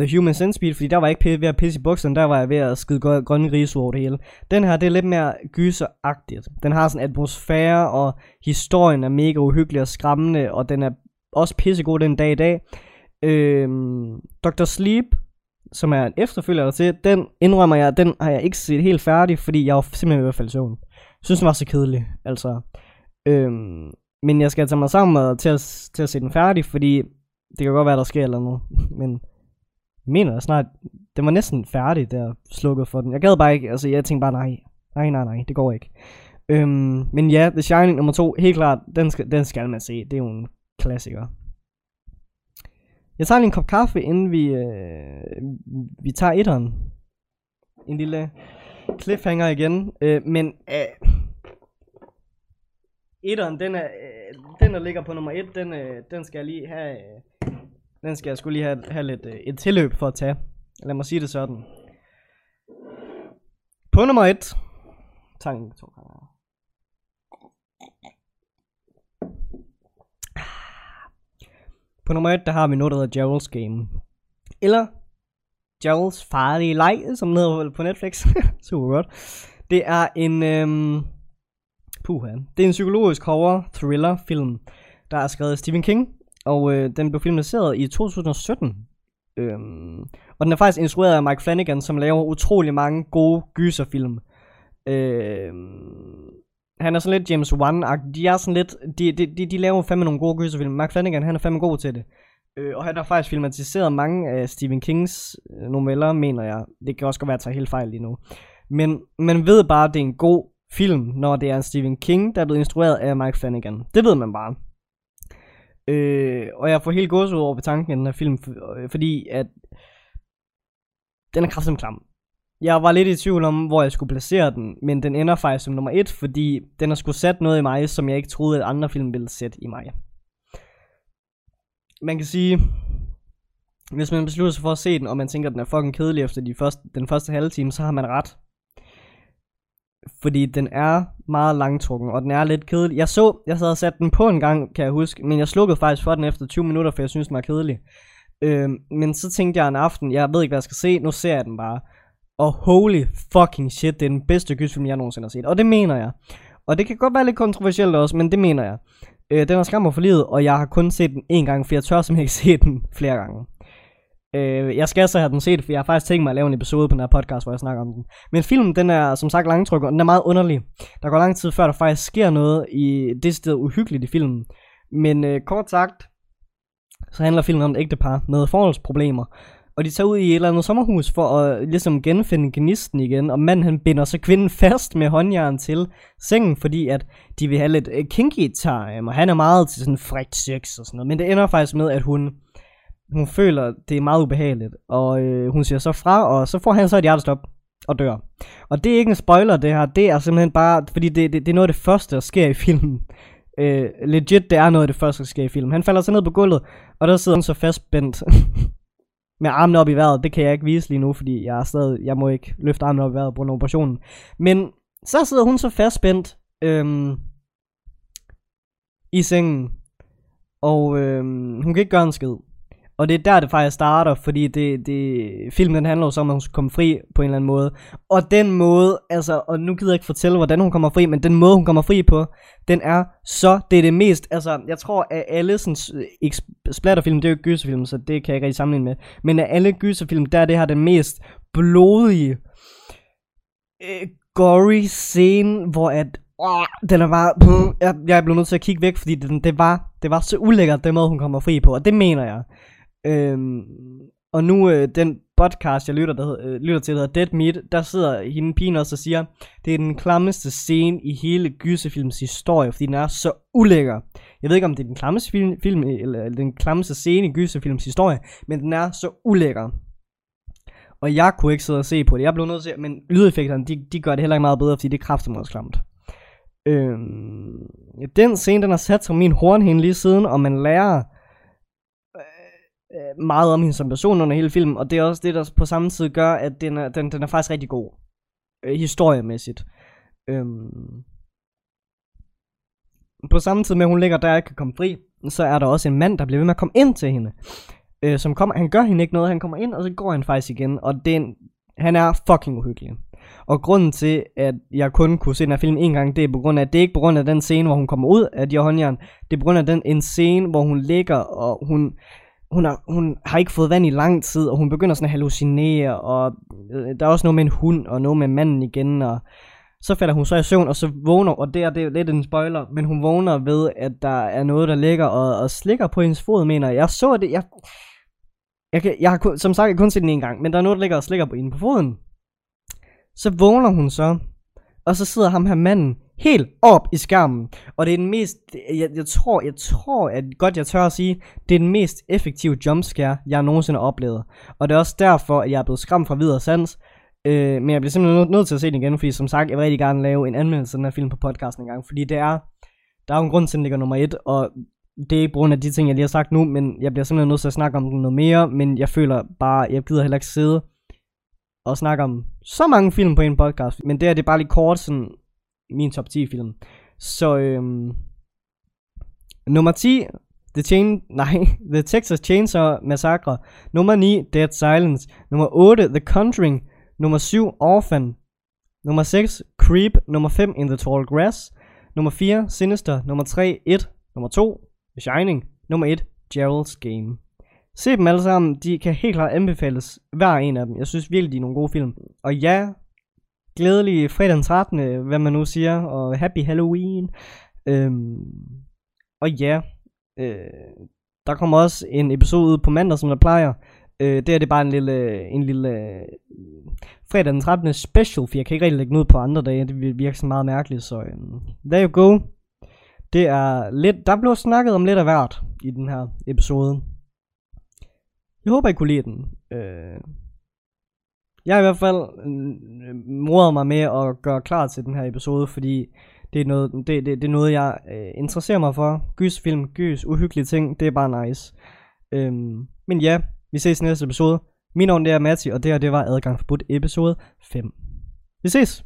The Human Centipede, fordi der var jeg ikke ved at pisse i bukserne, der var jeg ved at skide grønne grise over det hele. Den her, det er lidt mere gyseragtigt. Den har sådan en atmosfære, og historien er mega uhyggelig og skræmmende, og den er også pissegod den dag i dag. Øhm, Dr. Sleep som er en efterfølger til, den indrømmer jeg, den har jeg ikke set helt færdig, fordi jeg var simpelthen i hvert fald søvn. Jeg synes, den var så kedelig, altså. Øhm, men jeg skal tage mig sammen til at, til at se den færdig, fordi det kan godt være, der sker eller noget. [laughs] Men mener jeg snart, den var næsten færdig, der slukket for den. Jeg gad bare ikke, altså jeg tænkte bare, nej, nej, nej, nej, det går ikke. Øhm, men ja, The Shining nummer to, helt klart, den skal, den skal man se. Det er jo en klassiker. Jeg tager lige en kop kaffe, inden vi, øh, vi tager etteren. En lille cliffhanger igen. Øh, men øh, etteren, den er, øh, den der ligger på nummer et, den, øh, den skal jeg lige have, øh, den skal jeg skulle lige have, have lidt øh, et tilløb for at tage. Lad mig sige det sådan. På nummer et, tager to gange. På nummer 1, der har vi noget, der hedder Gerald's Game. Eller Gerald's farlige leg, som den hedder på Netflix. [laughs] Super godt. Det er en... Øhm, puha. Det er en psykologisk horror thriller film, der er skrevet af Stephen King. Og øh, den blev filmatiseret i 2017. Øhm, og den er faktisk instrueret af Mike Flanagan, som laver utrolig mange gode gyserfilm. Øhm, han er sådan lidt James wan -agtig. De er sådan lidt, de, de, de, de laver fandme nogle gode gyserfilm. Mike Flanagan, han er fandme god til det. Øh, og han har faktisk filmatiseret mange af Stephen Kings øh, noveller, mener jeg. Det kan også godt være, at jeg tager helt fejl lige nu. Men man ved bare, at det er en god film, når det er en Stephen King, der er blevet instrueret af Mike Flanagan. Det ved man bare. Øh, og jeg får helt gås ud over ved tanken af den her film, øh, fordi at den er kraftigt klam. Jeg var lidt i tvivl om, hvor jeg skulle placere den, men den ender faktisk som nummer et, fordi den har sgu sat noget i mig, som jeg ikke troede, at andre film ville sætte i mig. Man kan sige, hvis man beslutter sig for at se den, og man tænker, at den er fucking kedelig efter de første, den første halve time, så har man ret. Fordi den er meget langtrukken, og den er lidt kedelig. Jeg så, jeg havde sat den på en gang, kan jeg huske, men jeg slukkede faktisk for den efter 20 minutter, for jeg synes den var kedelig. Øh, men så tænkte jeg en aften, jeg ved ikke, hvad jeg skal se, nu ser jeg den bare. Og holy fucking shit, det er den bedste gysfilm, jeg nogensinde har set. Og det mener jeg. Og det kan godt være lidt kontroversielt også, men det mener jeg. Øh, den har skræmmer for livet, og jeg har kun set den en gang, for jeg tør simpelthen ikke [laughs] se den flere gange. Øh, jeg skal så have den set, for jeg har faktisk tænkt mig at lave en episode på den her podcast, hvor jeg snakker om den. Men filmen, den er som sagt langtryk, og den er meget underlig. Der går lang tid før, der faktisk sker noget i det sted uhyggeligt i filmen. Men øh, kort sagt, så handler filmen om et ægtepar med forholdsproblemer. Og de tager ud i et eller andet sommerhus for at ligesom genfinde gnisten igen. Og manden han binder så kvinden fast med håndjern til sengen, fordi at de vil have lidt øh, kinky time. Og han er meget til sådan frækt sex og sådan noget. Men det ender faktisk med, at hun, hun føler, det er meget ubehageligt. Og øh, hun siger så fra, og så får han så et hjertestop og dør. Og det er ikke en spoiler det her, det er simpelthen bare, fordi det, det, det er noget af det første, der sker i filmen. [laughs] Øh, legit, det er noget af det første, der sker i filmen. Han falder så ned på gulvet, og der sidder han så fastspændt [laughs] med armene op i vejret. Det kan jeg ikke vise lige nu, fordi jeg er stadig, jeg må ikke løfte armene op i vejret på en operationen. Men så sidder hun så fastspændt øhm, i sengen, og øhm, hun kan ikke gøre en skid. Og det er der, det faktisk starter, fordi det, det, filmen den handler jo så om, at hun skal komme fri på en eller anden måde. Og den måde, altså, og nu gider jeg ikke fortælle, hvordan hun kommer fri, men den måde, hun kommer fri på, den er så, det er det mest, altså, jeg tror, at alle sådan, ikke splatterfilm, det er jo ikke gyserfilm, så det kan jeg ikke rigtig sammenligne med, men af alle gyserfilm, der er det her den mest blodige, øh, gory scene, hvor at, åh, den er bare, pff, jeg, jeg er blevet nødt til at kigge væk, fordi den, det, var, det var så ulækkert, den måde, hun kommer fri på, og det mener jeg. Øhm, og nu øh, den podcast, jeg lytter, der hedder, øh, lytter til, der hedder Dead Meat, der sidder hende pigen også og siger, det er den klammeste scene i hele gyserfilms historie, fordi den er så ulækker. Jeg ved ikke, om det er den klammeste film, film eller, eller den klammeste scene i gyserfilms historie, men den er så ulækker. Og jeg kunne ikke sidde og se på det. Jeg blev nødt til, men lydeffekterne, de, de gør det heller ikke meget bedre, fordi det er kraftigt også klamt. Øhm, den scene, den har sat sig min hornhinde lige siden, og man lærer øh, meget om hende som person under hele filmen, og det er også det, der på samme tid gør, at den er, den, den er faktisk rigtig god, øh, historiemæssigt. Øhm, på samme tid med, at hun ligger der og ikke kan komme fri, så er der også en mand, der bliver ved med at komme ind til hende. Øh, som kommer, han gør hende ikke noget, han kommer ind, og så går han faktisk igen, og den, han er fucking uhyggelig. Og grunden til, at jeg kun kunne se den her film en gang, det er på grund af, at det er ikke på grund af den scene, hvor hun kommer ud af de her håndjern. Det er på grund af den en scene, hvor hun ligger, og hun, hun, har, hun har ikke fået vand i lang tid, og hun begynder sådan at hallucinere, og øh, der er også noget med en hund, og noget med manden igen, og så falder hun så i søvn, og så vågner, og det er, det er lidt en spoiler, men hun vågner ved, at der er noget, der ligger og, og slikker på hendes fod, mener jeg. Jeg så det, jeg, jeg, kan, jeg har kun, som sagt kun set den en gang, men der er noget, der ligger og slikker på hende på foden. Så vågner hun så, og så sidder ham her manden helt op i skærmen. Og det er den mest, jeg, jeg tror, jeg tror, at godt jeg tør at sige, det er den mest effektive jumpscare, jeg nogensinde har oplevet. Og det er også derfor, at jeg er blevet skræmt fra videre sans. Øh, men jeg bliver simpelthen nødt til at se den igen, fordi som sagt, jeg vil rigtig gerne lave en anmeldelse af den her film på podcasten en gang. Fordi det er, der er jo en grund til, at den ligger nummer et, og det er ikke på grund af de ting, jeg lige har sagt nu, men jeg bliver simpelthen nødt til at snakke om den noget mere, men jeg føler bare, jeg gider heller ikke sidde og snakke om så mange film på en podcast, men det er det bare lige kort sådan min top 10 film. Så øhm, nummer 10, The Chain, nej, [laughs] The Texas Chainsaw Massacre. Nummer 9, Dead Silence. Nummer 8, The Conjuring. Nummer 7, Orphan. Nummer 6, Creep. Nummer 5, In the Tall Grass. Nummer 4, Sinister. Nummer 3, It. Nummer 2, The Shining. Nummer 1, Gerald's Game. Se dem alle sammen, de kan helt klart anbefales, hver en af dem. Jeg synes virkelig, de er nogle gode film. Og ja, glædelig fredag den 13. hvad man nu siger, og happy Halloween. Øhm, og ja, øh, der kommer også en episode ud på mandag, som der plejer. Øh, det er det bare en lille, en lille øh, fredag den 13. special, for jeg kan ikke rigtig lægge noget på andre dage. Det virker så meget mærkeligt, så øh, there you go. Det er lidt, der blev snakket om lidt af hvert i den her episode. Jeg håber, I kunne lide den. Øh, jeg har i hvert fald øh, mig med at gøre klar til den her episode, fordi det er noget, det, det, det er noget jeg øh, interesserer mig for. Gys film, gys, uhyggelige ting, det er bare nice. Øhm, men ja, vi ses i næste episode. Min navn det er Matti, og det her det var Adgang Forbudt episode 5. Vi ses!